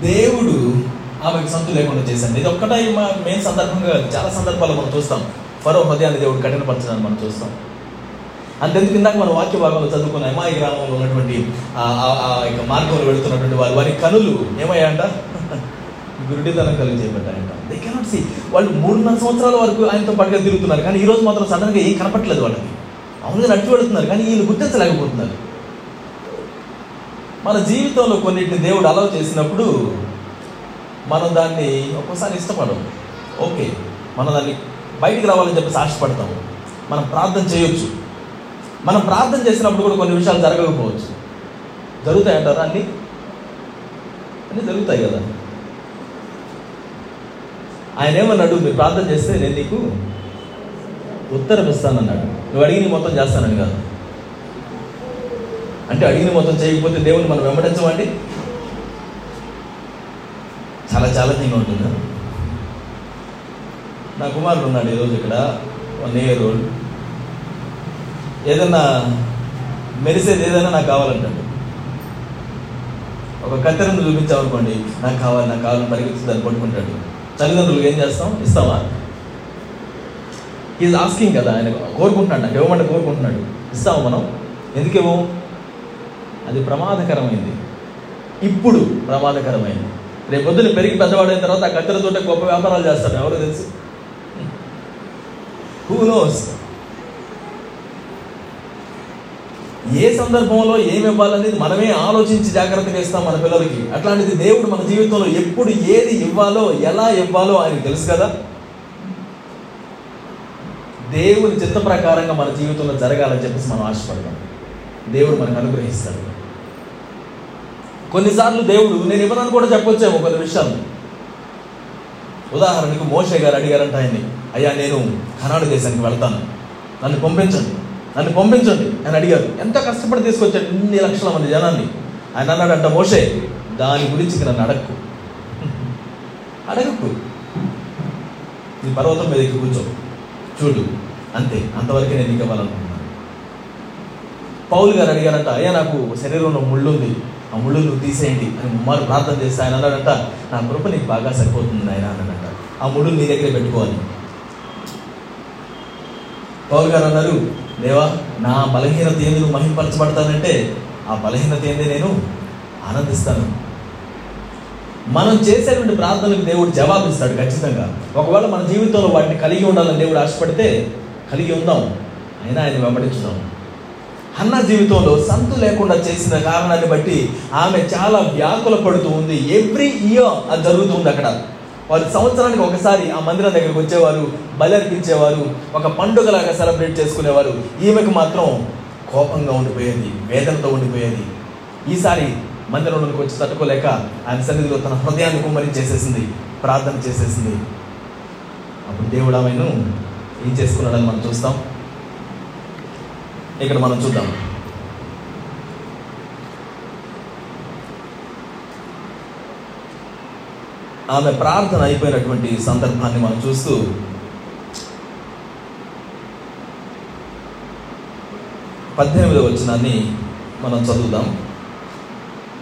A: దేవుడు ఆమెకు సంతు లేకుండా చేశాను ఇది ఒక్కటే మా మెయిన్ సందర్భంగా చాలా సందర్భాలు మనం చూస్తాం. ఫరో హృదయాన్ని దేవుడు కఠినపరచడానికి మనం చూస్తాం. అంతెందుకు ఇందాక మన వాక్య భాగంలో చదువుకున్న అమ్మాయి గ్రామంలో ఉన్నటువంటి యొక్క మార్గంలో వెళుతున్నటువంటి వారు. వారి కనులు ఏమయ్యాయంట? గురుడితనం కలిగి చేయబడ్డాయంట. దే కెనాట్ సీ వాళ్ళు మూడున్నర సంవత్సరాల వరకు ఆయనతో పాటుగా తిరుగుతున్నారు. కానీ ఈ రోజు మాత్రం సడన్గా ఏం కనపట్లేదు వాళ్ళకి. అవునుగా నడిచి పెడుతున్నారు కానీ వీళ్ళు గుర్తించలేకపోతున్నారు. మన జీవితంలో కొన్నిటిని దేవుడు అలవ్ చేసినప్పుడు మనం దాన్ని ఒక్కోసారి ఇష్టపడం ఓకే మనం దాన్ని బయటికి రావాలని చెప్పేసి ఆశపడతాము. మనం ప్రార్థన చేయొచ్చు. మనం ప్రార్థన చేసినప్పుడు కూడా కొన్ని విషయాలు జరగకపోవచ్చు. జరుగుతాయి అంటారా? అన్ని? అన్నీ జరుగుతాయి కదా. ఆయన ఏమన్నాడు? మీరు ప్రార్థన చేస్తే నేను నీకు ఉత్తరం ఇస్తానన్నాడు. నువ్వు అడిగిన మొత్తం చేస్తానని కాదు. అంటే అడిగిన మొత్తం చేయకపోతే దేవుని మనం వెంబడించమండి? చాలా ఛాలెంజింగ్ ఉంటుంది. నా కుమారుడు ఉన్నాడు ఈరోజు ఇక్కడ. One year old. ఏదన్నా మెరిసేది ఏదైనా నాకు కావాలంటాడు. ఒక కత్తెరను చూపించామనుకోండి నాకు కావాలి నాకు కావాలని పరిగెత్తి దాన్ని పట్టుకుంటాడు. తల్లిదండ్రులు ఏం చేస్తాం? ఇస్తామా? ఈజ్ ఆస్కింగ్ కదా ఆయన కోరుకుంటున్నాడు నాకు ఇవ్వమంటే కోరుకుంటున్నాడు. ఇస్తాము మనం? ఎందుకేమో అది ప్రమాదకరమైంది. ఇప్పుడు ప్రమాదకరమైంది. రేపు పొద్దున పెరిగి పెద్దవాడైన తర్వాత ఆ కత్తెరతోటే గొప్ప వ్యాపారాలు చేస్తాడు. ఎవరో తెలుసు? Hmm. హూ నోస్ ఏ సందర్భంలో ఏమి ఇవ్వాలనేది మనమే ఆలోచించి జాగ్రత్తగా ఇస్తాం మన పిల్లలకి. అట్లాంటిది దేవుడు మన జీవితంలో ఎప్పుడు ఏది ఇవ్వాలో ఎలా ఇవ్వాలో ఆయనకు తెలుసు కదా? దేవుని చిత్త ప్రకారంగా మన జీవితంలో జరగాలని చెప్పేసి మనం ఆశపడతాం. దేవుడు మనకు అనుగ్రహిస్తాడు. కొన్నిసార్లు దేవుడు నేను ఇవ్వనని కూడా చెప్పొచ్చేమో కొన్ని విషయాలు. ఉదాహరణకు మోషే గారు అడిగారంట ఆయన్ని అయ్యా నేను కనాడు దేశానికి వెళ్తాను. నన్ను పంపించండి. నన్ను పంపించండి. అని అడిగారు. ఎంత కష్టపడి తీసుకొచ్చాడు ఇన్ని లక్షల మంది జనాన్ని. ఆయన అన్నాడంట మోసే దాని గురించి నన్ను అడగకు అడగకు. నీ పర్వతం మీద ఎక్కి కూర్చో. చూడు అంతే. అంతవరకే నేను నీకు పౌలు గారు అడిగారంట అయ్యా నాకు శరీరంలో ముళ్ళు ఉంది. ఆ ముళ్ళు నువ్వు తీసేయండి. అని ముమ్మారు ప్రార్థన చేస్తే ఆయన అన్నాడంట నా కృప నీకు బాగా సరిపోతుంది ఆయన అన్నాడంట. ఆ ముళ్ళు నీ దగ్గరే పెట్టుకోవాలి. పౌలు గారు అన్నారు దేవా నా బలహీనత ఏంది నువ్వు మహింపరచబడతానంటే ఆ బలహీనత ఏంది నేను ఆనందిస్తాను. మనం చేసేటువంటి ప్రార్థనలకు దేవుడు జవాబిస్తాడు ఖచ్చితంగా. ఒకవేళ మన జీవితంలో వాటిని కలిగి ఉండాలని దేవుడు ఆశపడితే కలిగి ఉందాం. అయినా ఆయన వెంబడించుదాం. అన్న జీవితంలో సంతు లేకుండా చేసిన కారణాన్ని బట్టి ఆమె చాలా వ్యాకుల పడుతూ ఉంది. ఎవ్రీ ఇయర్ అది జరుగుతుంది అక్కడ. వారు సంవత్సరానికి ఒకసారి ఆ మందిరం దగ్గరికి వచ్చేవారు బలి అర్పించేవారు ఒక పండుగలాగా సెలబ్రేట్ చేసుకునేవారు. ఈమెకు మాత్రం కోపంగా ఉండిపోయేది వేదనతో ఉండిపోయేది. ఈసారి మందిరంలోకి వచ్చి తట్టుకోలేక ఆయన సన్నిధిలో తన హృదయాన్ని కుమ్మరి చేసేసింది ప్రార్థన చేసేసింది. అప్పుడు దేవుడు ఆమెను ఏం చేసుకున్నాడని మనం చూస్తాం. ఇక్కడ మనం చూద్దాం. ఆమె ప్రార్థన అయిపోయినటువంటి సందర్భాన్ని మనం చూస్తూ పద్దెనిమిదవ వచనాన్ని మనం చదువుదాం.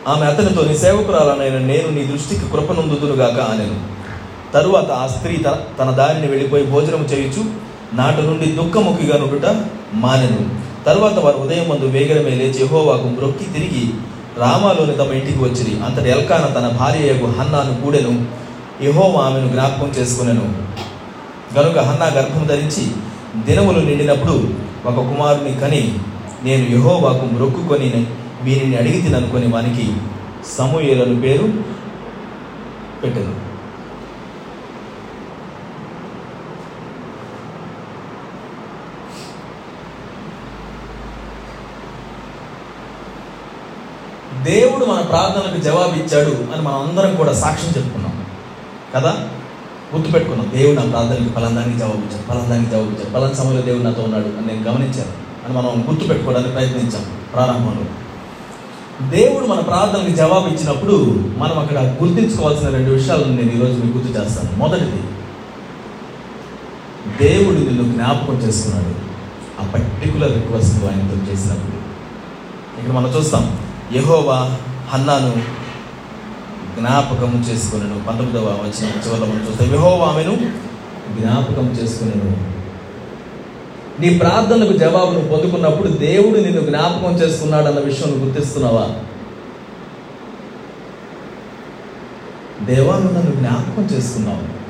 A: ఆమె అతనితో నీ సేవకురాలనైన నేను నీ దృష్టికి కృపనందుతునుగాక అనెను. తరువాత ఆ స్త్రీ తన దారిని వెళ్ళిపోయి భోజనం చేయొచ్చు నాటి నుండి దుఃఖముఖిగా నుండుట మానెను. తరువాత వారు ఉదయం ముందు వేగరమే లేచి హోవాకు మ్రొక్కి తిరిగి రామాలోని తమ ఇంటికి వచ్చిరి. అంతటి ఎల్కాన తన భార్యయగు హన్నాను కూడెను. యహో ఆమెను జ్ఞాపకం చేసుకునెను. గనుక హన్నా గర్భం ధరించి దినములు నిండినప్పుడు ఒక కుమారుని కని నేను యహోవాకు మొక్కుకొని వీనిని అడిగి తిననుకొని వానికి సమూహలను పేరు పెట్టను. దేవుడు మన ప్రార్థనలకు జవాబు ఇచ్చాడు అని మనం అందరం కూడా సాక్ష్యం చెప్పుకున్నాం. కదా? గుర్తుపెట్టుకున్నాం. దేవుడు నా ప్రార్థనకి ఫలందానికి జవాబు ఇచ్చాడు ఫలందానికి జవాబు ఇచ్చాడు ఫలం సమయంలో దేవుడు నాతో ఉన్నాడు అని నేను గమనించాను అని మనం గుర్తుపెట్టుకోవడానికి ప్రయత్నించాం ప్రారంభంలో. దేవుడు మన ప్రార్థనకి జవాబు ఇచ్చినప్పుడు మనం అక్కడ గుర్తించుకోవాల్సిన రెండు విషయాలను నేను ఈరోజు మీకు గుర్తు చేస్తాను. మొదటిది దేవుడు నిన్ను జ్ఞాపకం చేసుకున్నాడు. ఆ పర్టికులర్ రిక్వెస్ట్ ఆయనతో చేసినప్పుడు. ఇక్కడ మనం చూస్తాం. యహోవా హన్నాను జ్ఞాపకం చేసుకున్నాను పంతొమ్మిదవ వచ్చిన చివరిలో మనం చూస్తాం. యెహోవా ఆమెను జ్ఞాపకం చేసుకున్నాను నీ ప్రార్థనకు జవాబును పొందుకున్నప్పుడు దేవుడు నిన్ను జ్ఞాపకం చేసుకున్నాడు అన్న విషయం గుర్తిస్తున్నావా? దేవాను నన్ను జ్ఞాపకం చేసుకున్నావు.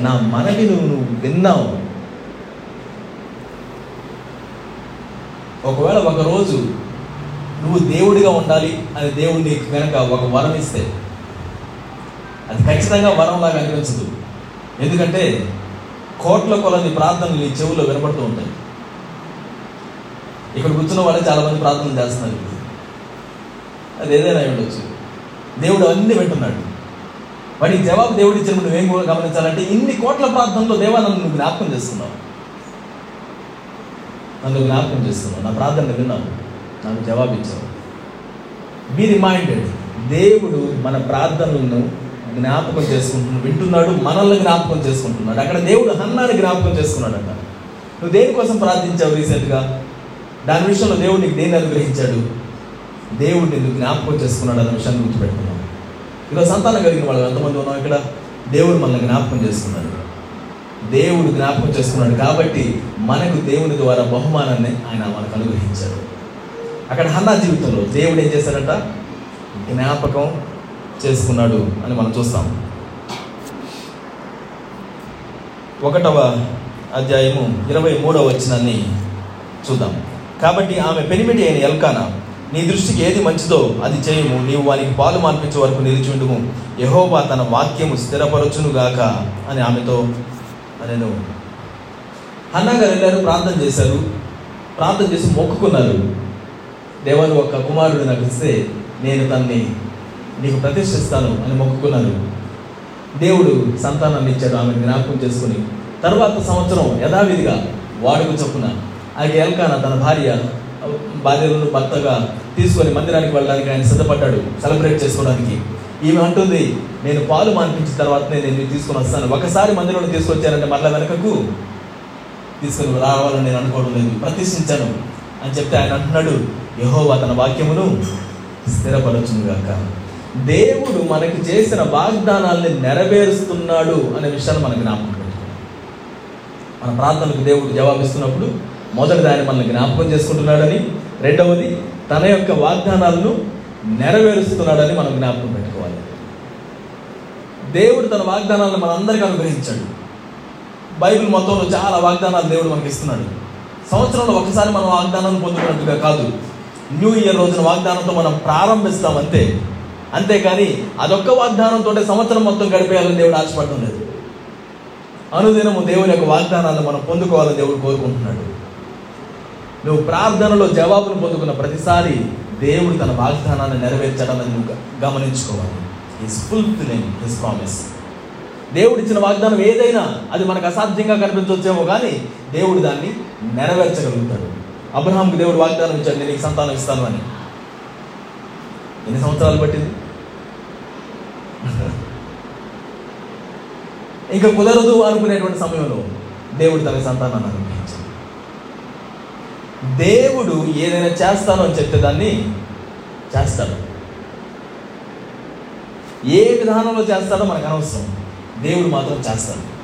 A: నా మనవి నువ్వు నువ్వు విన్నావు. ఒకవేళ ఒకరోజు నువ్వు దేవుడిగా ఉండాలి అని దేవుడు నీకు కనుక ఒక వరం ఇస్తే అది ఖచ్చితంగా వరంలాగా అనిపించదు. ఎందుకంటే కోట్ల కొలది ప్రార్థనలు నీ చెవుల్లో వినపడుతూ ఉంటాయి. ఇక్కడ కూర్చున్న వాళ్ళే చాలామంది ప్రార్థనలు చేస్తున్నారు అది ఏదైనా అయి ఉండొచ్చు. దేవుడు అన్ని వింటున్నాడు. వాడికి జవాబు దేవుడు ఇచ్చినప్పుడు నువ్వేం కూడా గమనించాలంటే ఇన్ని కోట్ల ప్రార్థనలో దేవా నన్ను నువ్వు జ్ఞాపకం చేస్తున్నావు. నన్ను జ్ఞాపకం చేస్తున్నావు. నా ప్రార్థన విన్నావు. నాకు జవాబు ఇచ్చావు బీ రిమైండెడ్ దేవుడు మన ప్రార్థనలను జ్ఞాపకం చేసుకుంటున్నాడు వింటున్నాడు మనల్ని జ్ఞాపకం చేసుకుంటున్నాడు. అక్కడ దేవుడు హన్నాని జ్ఞాపకం చేసుకున్నాడంట. నువ్వు దేనికోసం ప్రార్థించావు రీసెంట్గా? దాని విషయంలో దేవుడు నీకు దేన్ని అనుగ్రహించాడు? దేవుడు నిన్ను జ్ఞాపకం చేసుకున్నాడు అన్న విషయాన్ని గుర్తుపెట్టుకున్నాం. ఈరోజు సంతానం కలిగిన వాళ్ళు ఎంతమంది ఉన్నాం ఇక్కడ? దేవుడు మనల్ని జ్ఞాపకం చేసుకున్నాడు. దేవుడు జ్ఞాపకం చేసుకున్నాడు కాబట్టి మనకు దేవుని ద్వారా బహుమానాన్ని ఆయన మనకు అనుగ్రహించాడు. అక్కడ హన్నా జీవితంలో దేవుడు ఏం చేశాడట? జ్ఞాపకం చేసుకున్నాడు అని మనం చూస్తాం. ఒకటవ అధ్యాయము ఇరవై మూడవ వచనాన్ని చూద్దాం. కాబట్టి ఆమె పెనిమిటి అయిన ఎల్కానా నీ దృష్టికి ఏది మంచిదో అది చేయము. నీవు వానికి పాలు మార్పించే వరకు నిలిచిండుము యహోవా తన వాక్యము స్థిరపరచునుగాక అని ఆమెతో నేను అన్నగారు వెళ్ళారు ప్రార్థన చేశారు. ప్రార్థన చేసి మొక్కుకున్నారు. దేవాన్ని ఒక కుమారుడు నాకు ఇస్తే నేను తన్ని నీకు ప్రతిష్ఠిస్తాను అని మొక్కుకున్నాను. దేవుడు సంతానాన్ని ఇచ్చాడు ఆమెను జ్ఞాపకం చేసుకుని. తర్వాత సంవత్సరం యథావిధిగా వాడుకు చొప్పున ఆ ఎల్కాన తన భార్య భార్యలను భర్తగా తీసుకొని మందిరానికి వెళ్ళడానికి ఆయన సిద్ధపడ్డాడు సెలబ్రేట్ చేసుకోవడానికి. ఈమె అంటుంది నేను పాలు మానిపించిన తర్వాతనే నేను తీసుకొని వస్తాను. ఒకసారి మందిరంలో తీసుకొచ్చానంటే మళ్ళీ వెనకకు తీసుకొని రావాలని నేను అనుకోవడం లేదు. ప్రతిష్ఠించాను అని చెప్తే ఆయన అంటున్నాడు. యహోవా తన వాక్యమును స్థిరపరచునుగాక. దేవుడు మనకి చేసిన వాగ్దానాల్ని నెరవేరుస్తున్నాడు అనే విషయాన్ని మనకు జ్ఞాపకం పెట్టుకోవాలి. మన ప్రార్థనకు దేవుడు జవాబిస్తున్నప్పుడు మొదటి దాన్ని మనల్ని జ్ఞాపకం చేసుకుంటున్నాడని రెండవది తన యొక్క వాగ్దానాలను నెరవేరుస్తున్నాడని మనం జ్ఞాపకం పెట్టుకోవాలి. దేవుడు తన వాగ్దానాలను మనందరికీ అనుగ్రహించాడు. బైబిల్ మొత్తంలో చాలా వాగ్దానాలు దేవుడు మనకి ఇస్తున్నాడు. సంవత్సరంలో ఒకసారి మనం వాగ్దానాన్ని పొందుకున్నట్టుగా కాదు. న్యూ ఇయర్ రోజున వాగ్దానంతో మనం ప్రారంభిస్తాం అంతే అంతేకాని అదొక్క వాగ్దానంతో సంవత్సరం మొత్తం గడిపేయాలని దేవుడు ఆశపడుతున్నది లేదు. అనుదినము దేవుని యొక్క వాగ్దానాలను మనం పొందుకోవాలని దేవుడు కోరుకుంటున్నాడు. నువ్వు ప్రార్థనలో జవాబును పొందుకున్న ప్రతిసారి దేవుడు తన వాగ్దానాన్ని నెరవేర్చడాన్ని నువ్వు గ- గమనించుకోవాలి. ఈస్ ఫుల్ఫిలింగ్ హిస్ ప్రామిస్ దేవుడు ఇచ్చిన వాగ్దానం ఏదైనా అది మనకు అసాధ్యంగా కనిపించవచ్చేమో కానీ దేవుడు దాన్ని నెరవేర్చగలుగుతాడు. అబ్రహాంకి దేవుడు వాగ్దానం ఇచ్చాడు నేను నీకు సంతానం ఇస్తాను అని. ఎన్ని సంవత్సరాలు పట్టింది? ఇంకా కుదరదు అనుకునేటువంటి సమయంలో దేవుడు తన సంతానాన్ని అనుగ్రహించాడు. దేవుడు ఏదైనా చేస్తాను అని చెప్తే దాన్ని చేస్తాడు. ఏ విధానంలో చేస్తాడో మనకు అనవసరం. దేవుడు మాత్రం చేస్తాడు.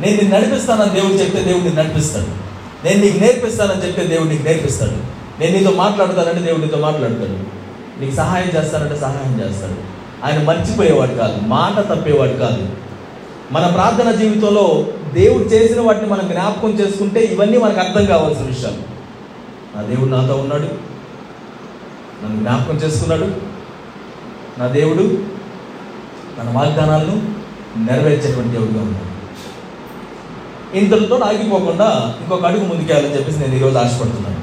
A: నేను నిన్ను నడిపిస్తానని దేవుడు చెప్తే దేవుడిని నడిపిస్తాడు. నేను నీకు నేర్పిస్తానని చెప్పే దేవుడు నీకు నేర్పిస్తాడు. నేను నీతో మాట్లాడతానంటే దేవుడు నీతో మాట్లాడతాడు. నీకు సహాయం చేస్తానంటే సహాయం చేస్తాడు. ఆయన మర్చిపోయేవాడు కాదు మాట తప్పేవాడు కాదు. మన ప్రార్థన జీవితంలో దేవుడు చేసిన వాటిని మనం జ్ఞాపకం చేసుకుంటే ఇవన్నీ మనకు అర్థం కావాల్సిన విషయాలు. నా దేవుడు నాతో ఉన్నాడు. నన్ను జ్ఞాపకం చేసుకున్నాడు. నా దేవుడు తన వాగ్దానాలను నెరవేర్చేటువంటి దేవుడుగా ఉన్నాడు. ఇంతటితో ఆగిపోకుండా ఇంకొక అడుగు ముందుకేయాలని చెప్పేసి నేను ఈరోజు ఆశపడుతున్నాను.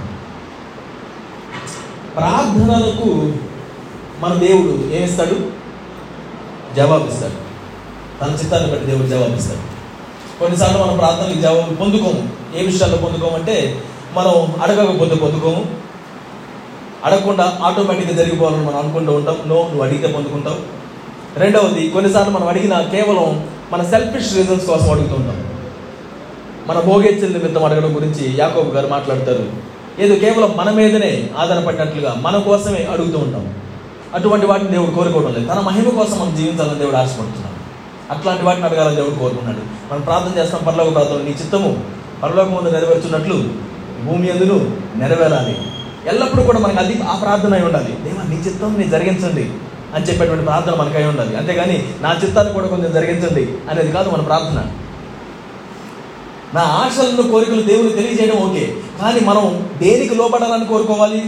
A: ప్రార్థనలకు మన దేవుడు ఏమిస్తాడు? జవాబిస్తాడు. తన చిత్తాన్ని బట్టి దేవుడు జవాబిస్తాడు. కొన్నిసార్లు మనం ప్రార్థనలకు జవాబు పొందుకోము. ఏ విషయాల్లో పొందుకోమంటే మనం అడగకపోతే పొందుకోము. అడగకుండా ఆటోమేటిక్గా జరిగిపోవాలని మనం అనుకుంటూ ఉంటాం. నో నువ్వు అడిగితే పొందుకుంటావు. రెండవది కొన్నిసార్లు మనం అడిగిన కేవలం మన సెల్ఫిష్ రీజన్స్ కోసం అడుగుతూ ఉంటాం. మన భోగేచ్చల నిమిత్తం అడగడం గురించి యాకోబు గారు మాట్లాడతారు. ఏదో కేవలం మన మీదనే ఆధారపడినట్లుగా మన కోసమే అడుగుతూ ఉంటాం అటువంటి వాటిని దేవుడు కోరుకోవడం లేదు. తన మహిమ కోసం మనం జీవించాలని దేవుడు ఆశపడుతున్నాడు. అట్లాంటి వాటిని అడగాలని దేవుడు కోరుకున్నాడు. మనం ప్రార్థన చేస్తాం పరలోక ప్రార్థన నీ చిత్తము పరలోకం ముందు నెరవేర్చున్నట్లు భూమి ఎందును నెరవేరాలి. ఎల్లప్పుడూ కూడా మనకు అది ఆ ప్రార్థన అయి ఉండాలి. దేవా నీ చిత్తం నీ జరిగించండి అని చెప్పేటువంటి ప్రార్థన మనకై ఉండాలి. అంతేగాని నా చిత్తాన్ని కూడా కొంచెం జరిగించండి అనేది కాదు మన ప్రార్థన. నా ఆశలను కోరికలు దేవుని తెలియజేయడం ఓకే. కానీ మనం దేనికి లోపడాలని కోరుకోవాలి?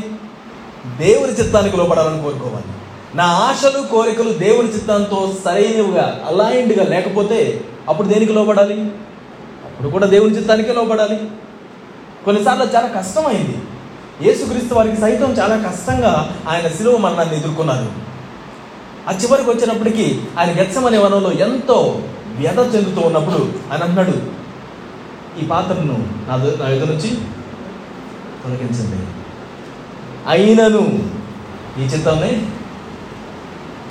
A: దేవుని చిత్తానికి లోపడాలని కోరుకోవాలి. నా ఆశలు కోరికలు దేవుని చిత్తంతో సరైనవిగా అలైన్డ్గా లేకపోతే అప్పుడు దేనికి లోపడాలి అప్పుడు కూడా దేవుని చిత్తానికే లోపడాలి కొన్నిసార్లు చాలా కష్టమైంది. యేసుక్రీస్తు వారికి సైతం చాలా కష్టంగా ఆయన శిలువ మరణాన్ని ఎదుర్కొన్నారు ఆ చివరికి వచ్చినప్పటికీ ఆయన గెచ్చమనే వనంలో ఎంతో వ్యధ చెందుతూ ఉన్నప్పుడు ఆయన అన్నాడు ఈ పాత్రను నా నా ఎదురు నుంచి తొలగించండి. అయినను ఈ చిత్తాన్ని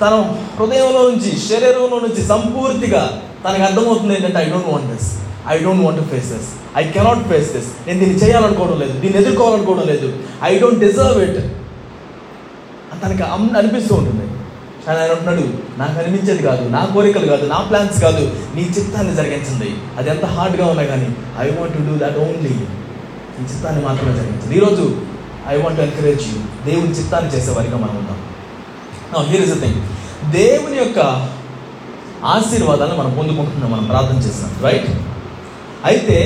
A: తన హృదయంలో నుంచి శరీరంలో నుంచి సంపూర్తిగా తనకు అర్థమవుతుంది ఏంటంటే I don't want this I don't want face this I cannot face this నేను దీన్ని చేయాలనుకోవడం లేదు. దీన్ని ఎదుర్కోవాలనుకోవడం లేదు. ఐ డోంట్ డిజర్వ్ ఇట్ అని తనకి అనిపిస్తూ ఉంటుంది. కానీ ఆయన అంటున్నాడు నాకు అనిపించేది కాదు నా కోరికలు కాదు నా ప్లాన్స్ కాదు నీ చిత్తాన్ని జరిగించండి. అది ఎంత హార్డ్గా ఉన్నా కానీ I want to do that only నీ చిత్తాన్ని మాత్రమే జరిగించండి. ఈరోజు ఐ వాంట్ ఎంకరేజ్ యూ దేవుని చిత్తాన్ని చేసేవారిగా మనం ఉందాం. హియర్ ఇస్ థింగ్ దేవుని యొక్క ఆశీర్వాదాలను మనం పొందుకుంటున్నాం మనం ప్రార్థన చేస్తున్నాం రైట్ అయితే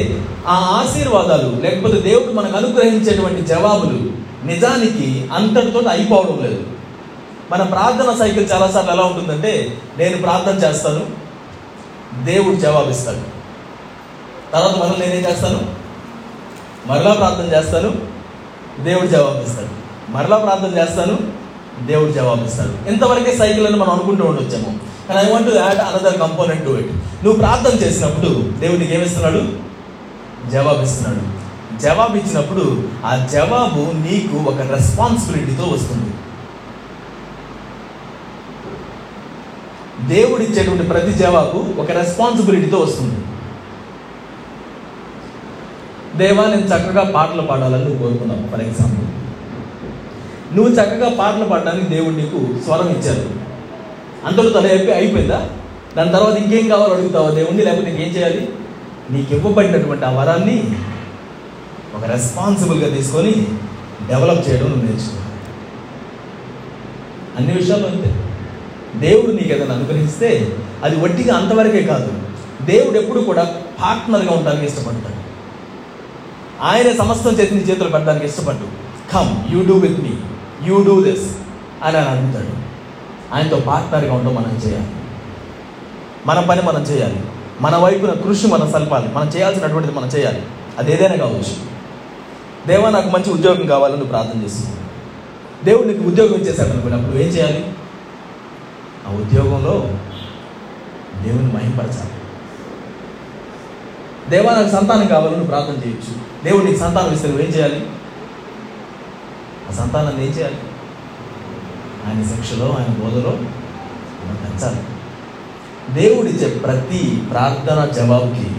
A: ఆ ఆశీర్వాదాలు లేకపోతే దేవుడు మనకు అనుగ్రహించేటువంటి జవాబులు నిజానికి అంతటితో అయిపోవడం లేదు. మన ప్రార్థన సైకిల్ చాలాసార్లు ఎలా ఉంటుందంటే నేను ప్రార్థన చేస్తాను దేవుడు జవాబిస్తాడు. తర్వాత మరలా నేనేం చేస్తాను? మరలా ప్రార్థన చేస్తాను దేవుడు జవాబిస్తాడు. మరలా ప్రార్థన చేస్తాను దేవుడు జవాబిస్తాడు. ఇంతవరకే సైకిల్ అని మనం అనుకుంటూ ఉండొచ్చాము. కానీ I want add another component to it నువ్వు ప్రార్థన చేసినప్పుడు దేవుడు నీకు ఏమిస్తున్నాడు? జవాబిస్తున్నాడు. జవాబు ఇచ్చినప్పుడు ఆ జవాబు నీకు ఒక రెస్పాన్సిబిలిటీతో వస్తుంది. దేవుడు ఇచ్చేటువంటి ప్రతి జవాబు ఒక రెస్పాన్సిబిలిటీతో వస్తుంది. దేవా నేను చక్కగా పాటలు పాడాలని నువ్వు కోరుకున్నావు ఫర్ ఎగ్జాంపుల్ నువ్వు చక్కగా పాటలు పాడడానికి దేవుడు నీకు స్వరం ఇచ్చారు. అంతలో తల చెప్పి అయిపోయిందా? దాని తర్వాత ఇంకేం కావాలో అడుగుతావా దేవుణ్ణి? లేకపోతే ఇంకేం చేయాలి? నీకు ఇవ్వబడినటువంటి ఆ వరాన్ని ఒక రెస్పాన్సిబుల్గా తీసుకొని డెవలప్ చేయడం నువ్వు నేర్చుకో. అన్ని విషయాలు అంతే. దేవుడు నీకు ఏదైనా అనుగ్రహిస్తే అది వట్టిగా అంతవరకే కాదు. దేవుడు ఎప్పుడు కూడా పార్ట్నర్గా ఉండడానికి ఇష్టపడతాడు. ఆయన సమస్తం చేతిని నీ చేతులు పెట్టడానికి ఇష్టపడ్డు. Come you do with me you do this అని ఆయన అడుగుతాడు. ఆయనతో పార్ట్నర్గా ఉండడం మనం చేయాలి. మన పని మనం చేయాలి. మన వైపున కృషి మనం సల్పాలి. మనం చేయాల్సినటువంటిది మనం చేయాలి. అది ఏదైనా కావచ్చు. దేవా నాకు మంచి ఉద్యోగం కావాలని ప్రార్థన చేస్తుంది దేవుడు నీకు ఉద్యోగం ఇచ్చేసాడు అనుకున్నప్పుడు ఏం చేయాలి? ఆ ఉద్యోగంలో దేవుని మహింపరచాలి. దేవా నాకు సంతానం కావాలని ప్రార్థన చేయొచ్చు. దేవుడు నీకు సంతానం ఇస్తే నువ్వేం చేయాలి? ఆ సంతానాన్ని ఏం చేయాలి? ఆయన శిక్షలో ఆయన బోధలో మనం పెంచాలి. దేవుడిచ్చే ప్రతి ప్రార్థన జవాబుకి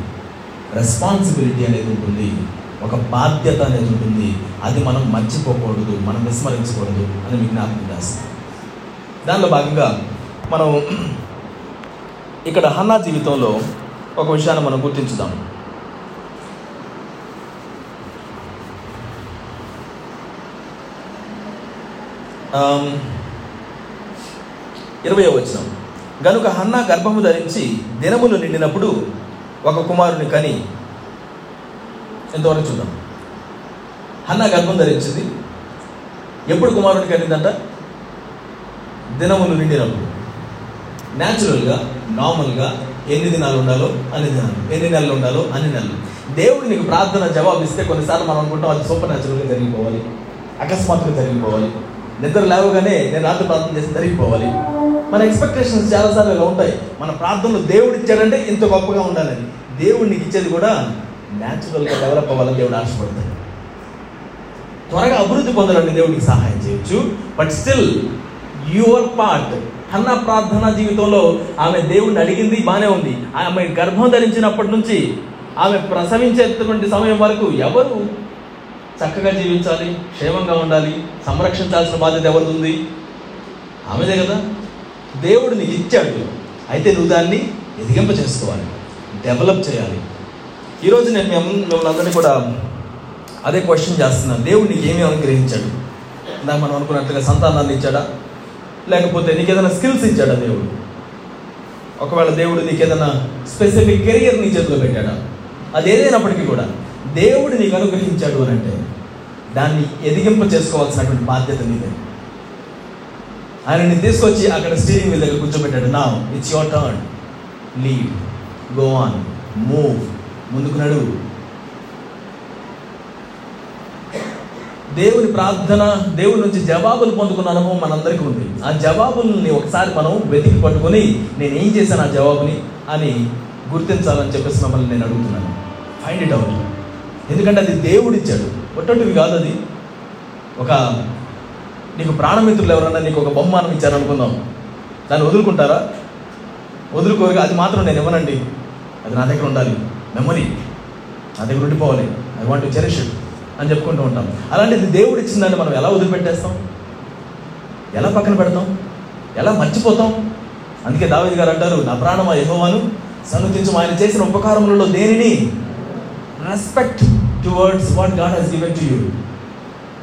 A: రెస్పాన్సిబిలిటీ అనేది ఉంటుంది. ఒక బాధ్యత అనేది ఉంటుంది. అది మనం మర్చిపోకూడదు మనం విస్మరించకూడదు అని విజ్ఞాపం చేస్తాం. దానిలో భాగంగా మనం ఇక్కడ హన్నా జీవితంలో ఒక విషయాన్ని మనం గుర్తించుదాం. ఇరవై వచనం. గనుక హన్న గర్భము ధరించి దినములు నిండినప్పుడు ఒక కుమారుని కని ఎంతవరకు చూద్దాం? హన్న గర్భం ధరించింది. ఎప్పుడు కుమారుని కనిందంట? దినములు నిండినప్పుడు. న్యాచురల్గా నార్మల్గా ఎన్ని దినాలు ఉండాలో అన్ని దినాలు ఎన్ని నెలలు ఉండాలో అన్ని నెలలు. దేవుడు నీకు ప్రార్థన జవాబు ఇస్తే కొన్నిసార్లు మనం అనుకుంటాం అది సూపర్ న్యాచురల్గా జరిగిపోవాలి అకస్మాత్తుగా జరిగిపోవాలి. నిద్ర లేవగానే నేను రాత్రి ప్రార్థన చేసి జరిగిపోవాలి. మన ఎక్స్పెక్టేషన్స్ చాలాసార్లు ఇలా ఉంటాయి. మన ప్రార్థనలు దేవుడు ఇచ్చాడంటే ఇంత గొప్పగా ఉండాలని. దేవుడు నీకు ఇచ్చేది కూడా న్యాచురల్గా డెవలప్ అవ్వాలని దేవుడు ఆశపడతాడు త్వరగా అభివృద్ధి పొందాలని దేవుడికి సహాయం చేయొచ్చు. బట్ స్టిల్ యువర్ పార్ట్ అన్న ప్రార్థన జీవితంలో ఆమె దేవుణ్ణి అడిగింది బాగానే ఉంది. ఆమె గర్భం ధరించినప్పటి నుంచి ఆమె ప్రసవించేటువంటి సమయం వరకు ఎవరు చక్కగా జీవించాలి క్షేమంగా ఉండాలి సంరక్షించాల్సిన బాధ్యత ఎవరిది ఉంది ఆమెదే కదా. దేవుడిని ఇచ్చాడు. అయితే నువ్వు దాన్ని ఎదిగింప చేసుకోవాలి డెవలప్ చేయాలి. ఈరోజు నేను మేము మిమ్మల్ని అందరినీ కూడా అదే క్వశ్చన్ చేస్తున్నాను. దేవుడిని ఏమీ అనుగ్రహించాడు? ఇందాక మనం అనుకున్నట్లుగా సంతానాన్ని ఇచ్చాడా? లేకపోతే నీకు ఏదైనా స్కిల్స్ ఇచ్చాడా దేవుడు? ఒకవేళ దేవుడు నీకు ఏదైనా స్పెసిఫిక్ కెరియర్ నీ చేతిలో పెట్టాడా? అది ఏదైనప్పటికీ కూడా దేవుడు నీకు అనుగ్రహించాడు అని అంటే దాన్ని ఎదిగింప చేసుకోవాల్సినటువంటి బాధ్యత నీదే. ఆయనని తీసుకొచ్చి అక్కడ స్టీరింగ్ వీల్ దగ్గర కూర్చోబెట్టాడు. నా it's your turn lead go on move ముందుకు నడువు దేవుని ప్రార్థన దేవుని నుంచి జవాబులు పొందుకున్న అనుభవం మనందరికీ ఉంది. ఆ జవాబుల్ని ఒకసారి మనం వెతికి పట్టుకొని నేను ఏం చేశాను ఆ జవాబుని? అని గుర్తించాలని చెప్పేసి మిమ్మల్ని నేను అడుగుతున్నాను. ఫైండ్ ఇట్ అవుట్ ఎందుకంటే అది దేవుడిచ్చాడు. ఒట్టొట్టివి కాదు అది. ఒక నీకు ప్రాణమిత్రులు ఎవరన్నా నీకు ఒక బహుమానం ఇచ్చారనుకుందాం. దాన్ని వదులుకుంటారా? వదులుకోరు అది మాత్రం నేను ఇవ్వనండి. అది నా దగ్గర ఉండాలి. మెమొరీ నా దగ్గర ఉండిపోవాలి. I want to cherish it అని చెప్పుకుంటూ ఉంటాం. అలాంటిది దేవుడు ఇచ్చిందని మనం ఎలా వదిలిపెట్టేస్తాం? ఎలా పక్కన పెడతాం? ఎలా మర్చిపోతాం? అందుకే దావేది గారు అంటారు నా ప్రాణమా యహోవాను సన్నతించు ఆయన చేసిన ఉపకారములలో దేనిని? Respect towards what God he's given to you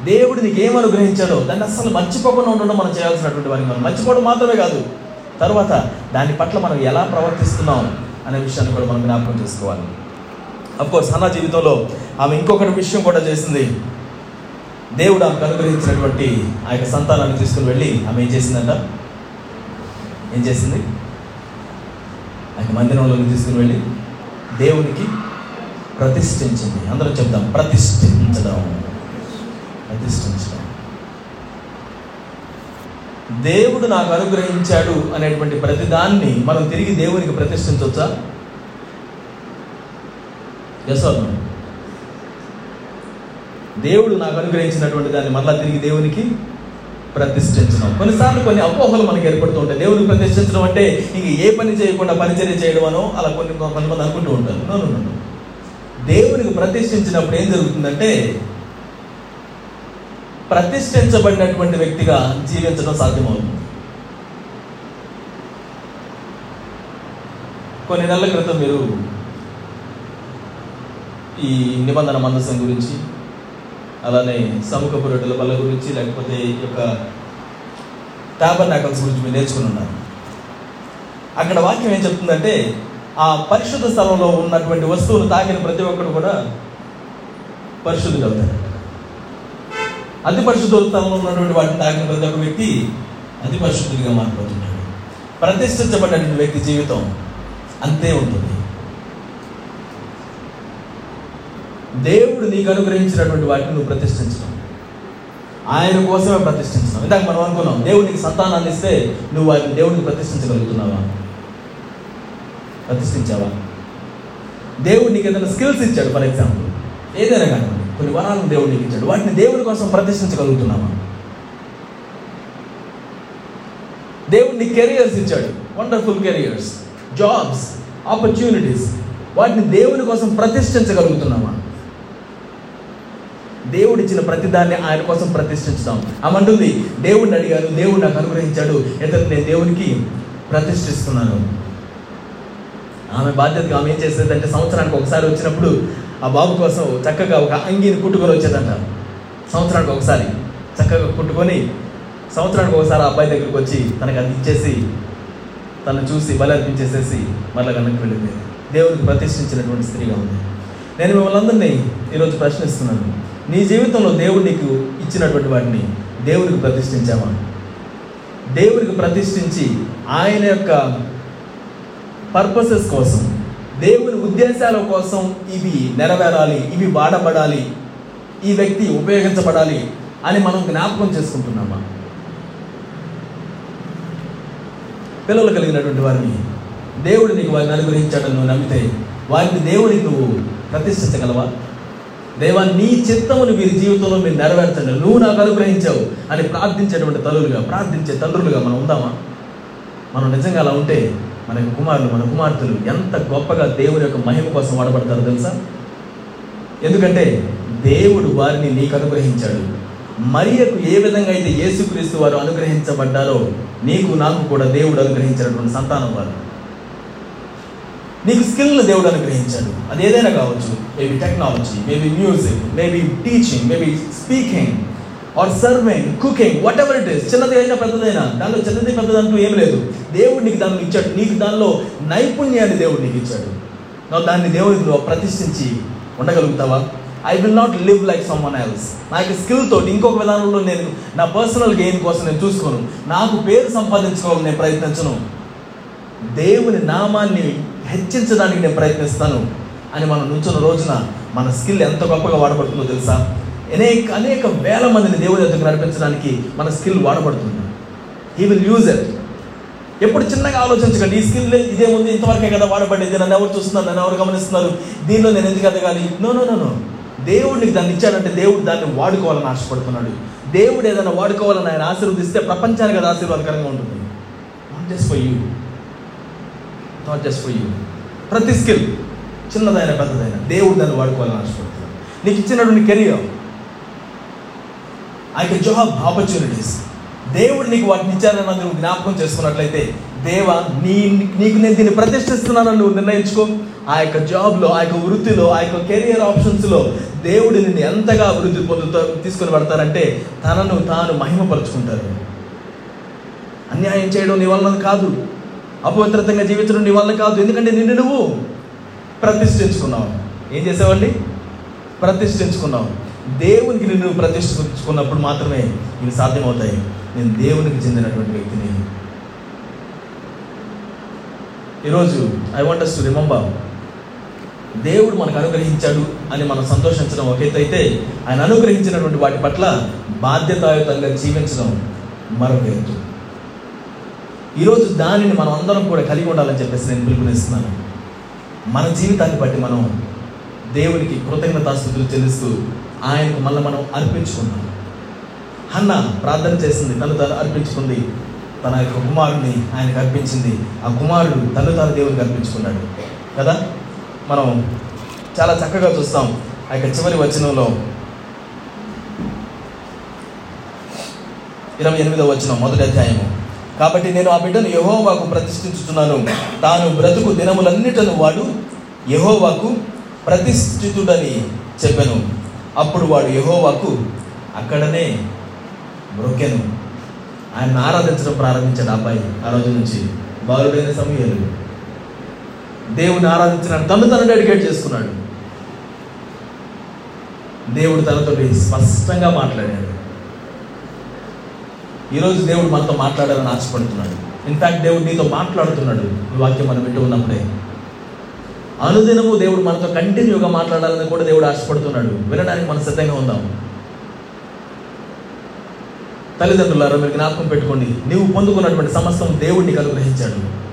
A: దేవుడు నీకు ఏం అనుగ్రహించాడో దాన్ని అస్సలు మర్చిపోకుండా ఉండడం మనం చేయాల్సినటువంటి వారికి మనం మర్చిపోవడం మాత్రమే కాదు. తర్వాత దాని పట్ల మనం ఎలా ప్రవర్తిస్తున్నాం అనే విషయాన్ని కూడా మనం జ్ఞాపకం చేసుకోవాలి. అఫ్కోర్స్ అన్న హన్నా జీవితంలో ఆమె ఇంకొకటి విషయం కూడా చేసింది. దేవుడు ఆమెకు అనుగ్రహించినటువంటి ఆ యొక్క సంతానాన్ని తీసుకుని వెళ్ళి ఆమె ఏం చేసిందంట? ఏం చేసింది? ఆయన మందిరంలోకి తీసుకుని వెళ్ళి దేవునికి ప్రతిష్ఠించింది. అందరం చెప్దాం. ప్రతిష్ఠించడం. ప్రతిష్ఠించడం. దేవుడు నాకు అనుగ్రహించాడు అనేటువంటి ప్రతిదాన్ని మనం తిరిగి దేవునికి ప్రతిష్ఠించవచ్చా? ఎస్ దేవుడు నాకు అనుగ్రహించినటువంటి దాన్ని మళ్ళా తిరిగి దేవునికి ప్రతిష్ఠించడం. కొన్నిసార్లు కొన్ని అపోహలు మనకి ఏర్పడుతూ ఉంటాయి. దేవునికి ప్రతిష్ఠించడం అంటే ఇంక ఏ పని చేయకుండా పరిచర్య చేయడం అనో అలా కొన్ని కొంతమంది అనుకుంటూ ఉంటారు. దేవునికి ప్రతిష్ఠించినప్పుడు ఏం జరుగుతుందంటే ప్రతిష్ఠించబడినటువంటి వ్యక్తిగా జీవించడం సాధ్యమవుతుంది. కొన్ని నెలల క్రితం మీరు ఈ నిబంధన మందసం గురించి అలానే సముఖపు రొట్టెల బల్ల గురించి లేకపోతే ఈ యొక్క టాబర్నాకల్స్ గురించి మీరు నేర్చుకుని ఉన్నారు. అక్కడ వాక్యం ఏం చెప్తుందంటే ఆ పరిశుద్ధ స్థలంలో ఉన్నటువంటి వస్తువులు తాకిన ప్రతి ఒక్కరు కూడా పరిశుద్ధులు అవుతారు అతి పరిశుద్ధ స్థలంలో ఉన్నటువంటి వాటిని తాకిన ప్రతి ఒక్క వ్యక్తి అతి పరిశుద్ధుడిగా మారిపోతున్నాడు. ప్రతిష్ఠించబడినటువంటి వ్యక్తి జీవితం అంతే ఉంటుంది. దేవుడు నీకు అనుగ్రహించినటువంటి వాటిని నువ్వు ప్రతిష్ఠించడం. ఆయన కోసమే ప్రతిష్ఠించడం. ఇందాక మనం అనుకున్నాం దేవుడికి సంతానాన్ని ఇస్తే నువ్వు వాటిని దేవుడిని ప్రతిష్ఠించగలుగుతున్నావా? ప్రతిష్ఠించావా? దేవుడు నీకు ఏదైనా స్కిల్స్ ఇచ్చాడు ఫర్ ఎగ్జాంపుల్. ఏదైనా కానీ కొన్ని వరాలను దేవుడు నీకు ఇచ్చాడు. వాటిని దేవుడి కోసం ప్రతిష్ఠించగలుగుతున్నావా? దేవుడు నీకు కెరియర్స్ ఇచ్చాడు. వండర్ఫుల్ కెరియర్స్ జాబ్స్ ఆపర్చునిటీస్ వాటిని దేవుని కోసం ప్రతిష్ఠించగలుగుతున్నామా దేవుడు ఇచ్చిన ప్రతిదాన్ని ఆయన కోసం ప్రతిష్ఠించుదాం. అమంటుంది దేవుడిని అడిగాను దేవుడు నాకు అనుగ్రహించాడు ఇతను నేను దేవునికి ప్రతిష్ఠిస్తున్నాను. ఆమె బాధ్యతగా ఆమె ఏం చేసేదంటే సంవత్సరానికి ఒకసారి వచ్చినప్పుడు ఆ బాబు కోసం చక్కగా ఒక అంగీని కుట్టుకొని వచ్చేదంట. సంవత్సరానికి ఒకసారి చక్కగా కుట్టుకొని సంవత్సరానికి ఒకసారి ఆ అబ్బాయి దగ్గరికి వచ్చి తనకు అది ఇచ్చేసి తను చూసి బలి అర్పించేసేసి మళ్ళీ కనుక వెళ్ళింది. దేవుడికి ప్రతిష్ఠించినటువంటి స్త్రీగా ఉంది. నేను మిమ్మల్ని అందరినీ ఈరోజు ప్రశ్నిస్తున్నాను. నీ జీవితంలో దేవుడు నీకు ఇచ్చినటువంటి వాటిని దేవుడికి ప్రతిష్ఠించామా? దేవుడికి ప్రతిష్ఠించి ఆయన యొక్క పర్పసెస్ కోసం దేవుని ఉద్దేశాల కోసం ఇవి నెరవేరాలి ఇవి వాడబడాలి ఈ వ్యక్తి ఉపయోగించబడాలి అని మనం జ్ఞాపకం చేసుకుంటున్నామా? పిల్లలు కలిగినటువంటి వారిని దేవుడు నీకు వారిని అనుగ్రహించాడని నువ్వు నమ్మితే వారిని దేవుడికి నువ్వు ప్రతిష్ఠించగలవా? దేవా నీ చిత్తమును వీరి జీవితంలో మీరు నెరవేర్చండి. నువ్వు నాకు అనుగ్రహించావు అని ప్రార్థించేటువంటి తల్లులుగా ప్రార్థించే తండ్రులుగా మనం ఉందామా? మనం నిజంగా అలా ఉంటే మన కుమారులు మన కుమార్తెలు ఎంత గొప్పగా దేవుని యొక్క మహిమ కోసం వాడబడతారో తెలుసా? ఎందుకంటే దేవుడు వారిని నీకు అనుగ్రహించాడు. మరియకు ఏ విధంగా అయితే యేసుక్రీస్తు వారు అనుగ్రహించబడ్డారో నీకు నాకు కూడా దేవుడు అనుగ్రహించినటువంటి సంతానం వారు. నీకు స్కిల్ దేవుడు అనుగ్రహించాడు. అది ఏదైనా కావచ్చు. Maybe technology maybe music maybe teaching maybe speaking or serving cooking whatever it is చిన్నది అయినా పెద్దదైనా దానిలో చిన్నది పెద్దది అంటూ ఏం లేదు. దేవుడు నీకు దాన్ని ఇచ్చాడు. నీకు దానిలో నైపుణ్యాన్ని దేవుడు నీకు ఇచ్చాడు. నువ్వు దాన్ని దేవుడిలో ప్రతిష్ఠించి ఉండగలుగుతావా? I will not live like someone else నాకు స్కిల్ తోటి ఇంకొక విధానంలో నేను నా పర్సనల్ గెయిన్ కోసం నేను చూసుకోను. నాకు పేరు సంపాదించుకోవాలని నేను ప్రయత్నించను. దేవుని నామాన్ని హెచ్చించడానికి నేను ప్రయత్నిస్తాను అని మనం నుంచున్న రోజున మన స్కిల్ ఎంత గొప్పగా వాడబడుతుందో తెలుసా? అనేక అనేక వేల మందిని దేవుని దగ్గర నడిపించడానికి మన స్కిల్ వాడబడుతుంది. హీ విల్ యూజ్ ఇట్ ఎప్పుడు చిన్నగా ఆలోచించకండి ఈ స్కిల్ ఇదేముంది ఇంతవరకే కదా వాడబడేది నన్ను ఎవరు చూస్తున్నారు నన్ను ఎవరు గమనిస్తున్నారు? దీనిలో నేను ఎందుకు ఎదగాలి? నో నో నో నో దేవుడు నీకు దాన్ని ఇచ్చాడంటే దేవుడు దాన్ని వాడుకోవాలని ఆశపడుతున్నాడు. దేవుడు ఏదైనా వాడుకోవాలని ఆయన ఆశీర్వదిస్తే ప్రపంచానికి అది ఆశీర్వాదకరంగా ఉంటుంది. Not just for you not just for you ప్రతి స్కిల్ చిన్నదైన పెద్దదైన దేవుడు దాన్ని వాడుకోవాలని ఆశపడుతున్నాను నీకు ఇచ్చినటువంటి కెరియర్ ఆ యొక్క జాబ్ ఆపర్చునిటీస్ దేవుడు నీకు వాటిని ఇచ్చానని నువ్వు జ్ఞాపకం చేసుకున్నట్లయితే దేవా నీ నీకు నేను దీన్ని ప్రతిష్ఠిస్తున్నానని నువ్వు నిర్ణయించుకో. ఆ యొక్క జాబ్లో ఆ యొక్క వృత్తిలో ఆ యొక్క కెరియర్ ఆప్షన్స్లో దేవుడు నిన్ను ఎంతగా అభివృద్ధి పొందుతా తీసుకొని పెడతారంటే తనను తాను మహిమపరుచుకుంటారు. అన్యాయం చేయడం నీ వలన కాదు. అపవిత్రతంగా జీవించడం నీ వల్ల కాదు. ఎందుకంటే నిన్ను నువ్వు ప్రతిష్ఠించుకున్నావు. ఏం చేసావండి? ప్రతిష్ఠించుకున్నావు. దేవునికి నిన్ను ప్రతిష్ఠించుకున్నప్పుడు మాత్రమే ఇవి సాధ్యమవుతాయి. నేను దేవునికి చెందినటువంటి వ్యక్తిని. ఈరోజు ఐ వాంట్ టు రిమంబర్ దేవుడు మనకు అనుగ్రహించాడు అని మనం సంతోషించడం ఒకేతైతే ఆయన అనుగ్రహించినటువంటి వాటి పట్ల బాధ్యతాయుతంగా జీవించడం మరొక ఎత్తు. ఈరోజు దానిని మనం అందరం కూడా కలిగి ఉండాలని చెప్పేసి నేను పిలుపునిస్తున్నాను. మన జీవితాన్ని బట్టి మనం దేవునికి కృతజ్ఞతాస్థుతులు చెల్లిస్తూ ఆయనకు మళ్ళీ మనం అర్పించుకున్నాం హన్న ప్రార్థన చేసింది తను తను అర్పించుకుంది తన యొక్క కుమారుడిని ఆయనకు అర్పించింది. ఆ కుమారుడు తను తన దేవునికి అర్పించుకున్నాడు. కదా? మనం చాలా చక్కగా చూస్తాం ఆ యొక్క చివరి వచనంలో. ఇరవై ఎనిమిదవ వచనం మొదటి అధ్యాయము. కాబట్టి నేను ఆ బిడ్డను యహోవాకు ప్రతిష్ఠించుతున్నాను తాను బ్రతుకు దినములన్నిటను వాడు యహోవాకు ప్రతిష్ఠితుడని చెప్పాను. అప్పుడు వాడు యహోవాకు అక్కడనే బ్రొక్కెను ఆయన ఆరాధించడం ప్రారంభించాడు ఆ అబ్బాయి ఆ రోజు నుంచి. బాలుడైన సమయాలు. దేవుని ఆరాధించిన తను తను డెడికేట్ చేసుకున్నాడు. దేవుడు తనతో స్పష్టంగా మాట్లాడాడు. ఈరోజు దేవుడు మనతో మాట్లాడాలని ఆశపడుతున్నాడు. ఇన్ఫ్యాక్ట్ దేవుడు నీతో మాట్లాడుతున్నాడు. ఈ వాక్యం మనం వింటూ ఉన్నప్పుడే. అనుదినము దేవుడు మనతో కంటిన్యూగా మాట్లాడాలని కూడా దేవుడు ఆశపడుతున్నాడు. వినడానికి మనం సిద్ధంగా ఉందాం. తల్లిదండ్రులారా మీరు జ్ఞాపకం పెట్టుకోండి. నీవు పొందుకున్నటువంటి సమస్తం దేవుడు నీకు అనుగ్రహించాడు.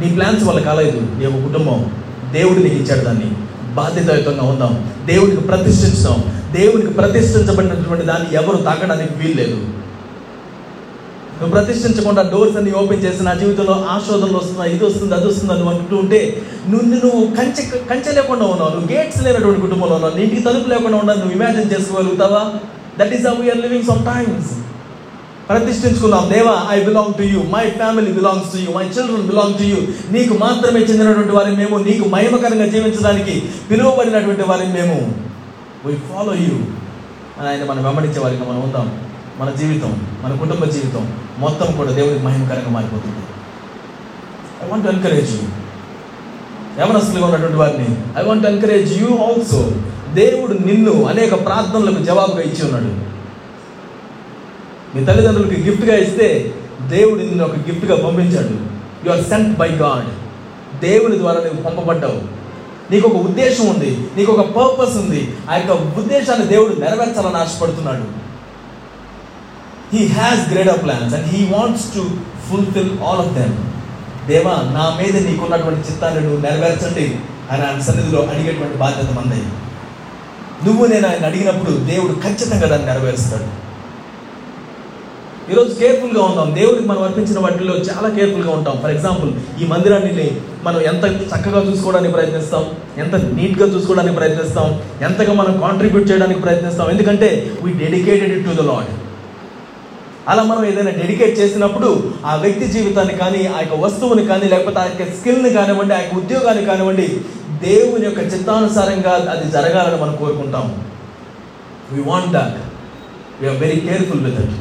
A: నీ ప్లాన్స్ వల్ల కాలేదు. నీ యొక్క కుటుంబం. దేవుడు నీకు ఇచ్చాడు దాన్ని. బాధ్యతాయుతంగా ఉందాం. దేవుడికి ప్రతిష్ఠించుదాం. దేవుడికి ప్రతిష్ఠించబడినటువంటి దాన్ని ఎవరు తాకడానికి వీల్లేదు. నువ్వు ప్రతిష్ఠించకుండా డోర్స్ అన్ని ఓపెన్ చేసి నా జీవితంలో ఆశోధనలు వస్తున్నాయి ఇది వస్తుంది అది వస్తుంది అని అంటూ ఉంటే నువ్వు నువ్వు కంచె కంచె లేకుండా ఉన్నావు నువ్వు గేట్స్ లేనటువంటి కుటుంబంలో ఉన్నావు నీ ఇంటికి తలుపు లేకుండా ఉన్నావు నువ్వు imagine చేసుకోగలుగుతావా? That is how we're living sometimes ప్రతిష్ఠించుకున్నాం దేవా I belong to you my family belongs to you my children belong to you నీకు మాత్రమే చెందినటువంటి వారిని మేము నీకు మహిమకరంగా జీవించడానికి పిలువబడినటువంటి వారిని మేము. వై ఫాలో యూ అని ఆయన మనం వెంబడించే వారికి మనం ఉందాం. మన జీవితం మన కుటుంబ జీవితం మొత్తం కూడా దేవునికి మహిమకరంగా మారిపోతుంది. ఐ వాంట్ ఎన్కరేజ్ యూ యవనస్తులుగా ఉన్నటువంటి వారిని I want encourage you also దేవుడు నిన్ను అనేక ప్రార్థనలకు జవాబుగా ఇచ్చి ఉన్నాడు. మీ తల్లిదండ్రులకి గిఫ్ట్గా ఇస్తే దేవుడు నిన్ను ఒక గిఫ్ట్గా పంపించాడు. You are sent by God దేవుని ద్వారా నువ్వు పంపబడ్డావు. నీకు ఒక ఉద్దేశం ఉంది నీకు ఒక పర్పస్ ఉంది. ఆ యొక్క ఉద్దేశాన్ని దేవుడు నెరవేర్చాలని ఆశపడుతున్నాడు. He has greater plans and he wants to fulfil all of them దేవా నా మీద నీకున్నటువంటి చిత్తాన్ని నువ్వు నెరవేర్చండి అని ఆయన సన్నిధిలో అడిగేటువంటి బాధ్యత మంది. నువ్వు నేను ఆయన అడిగినప్పుడు దేవుడు ఖచ్చితంగా దాన్ని నెరవేరుస్తాడు. ఈరోజు కేర్ఫుల్గా ఉంటాం దేవుడికి మనం అర్పించిన వాటిలో చాలా కేర్ఫుల్గా ఉంటాం. ఫర్ ఎగ్జాంపుల్ ఈ మందిరాన్ని మనం ఎంత చక్కగా చూసుకోవడానికి ప్రయత్నిస్తాం ఎంత నీట్గా చూసుకోవడానికి ప్రయత్నిస్తాం ఎంతగా మనం కాంట్రిబ్యూట్ చేయడానికి ప్రయత్నిస్తాం. ఎందుకంటే we dedicated to the Lord అలా మనం ఏదైనా డెడికేట్ చేసినప్పుడు ఆ వ్యక్తి జీవితాన్ని కానీ ఆ యొక్క వస్తువుని కానీ లేకపోతే ఆ యొక్క స్కిల్ని కానివ్వండి ఆ యొక్క ఉద్యోగాన్ని కానివ్వండి దేవుని యొక్క చిత్తానుసారంగా అది జరగాలని మనం కోరుకుంటాం. We want that we're very careful with it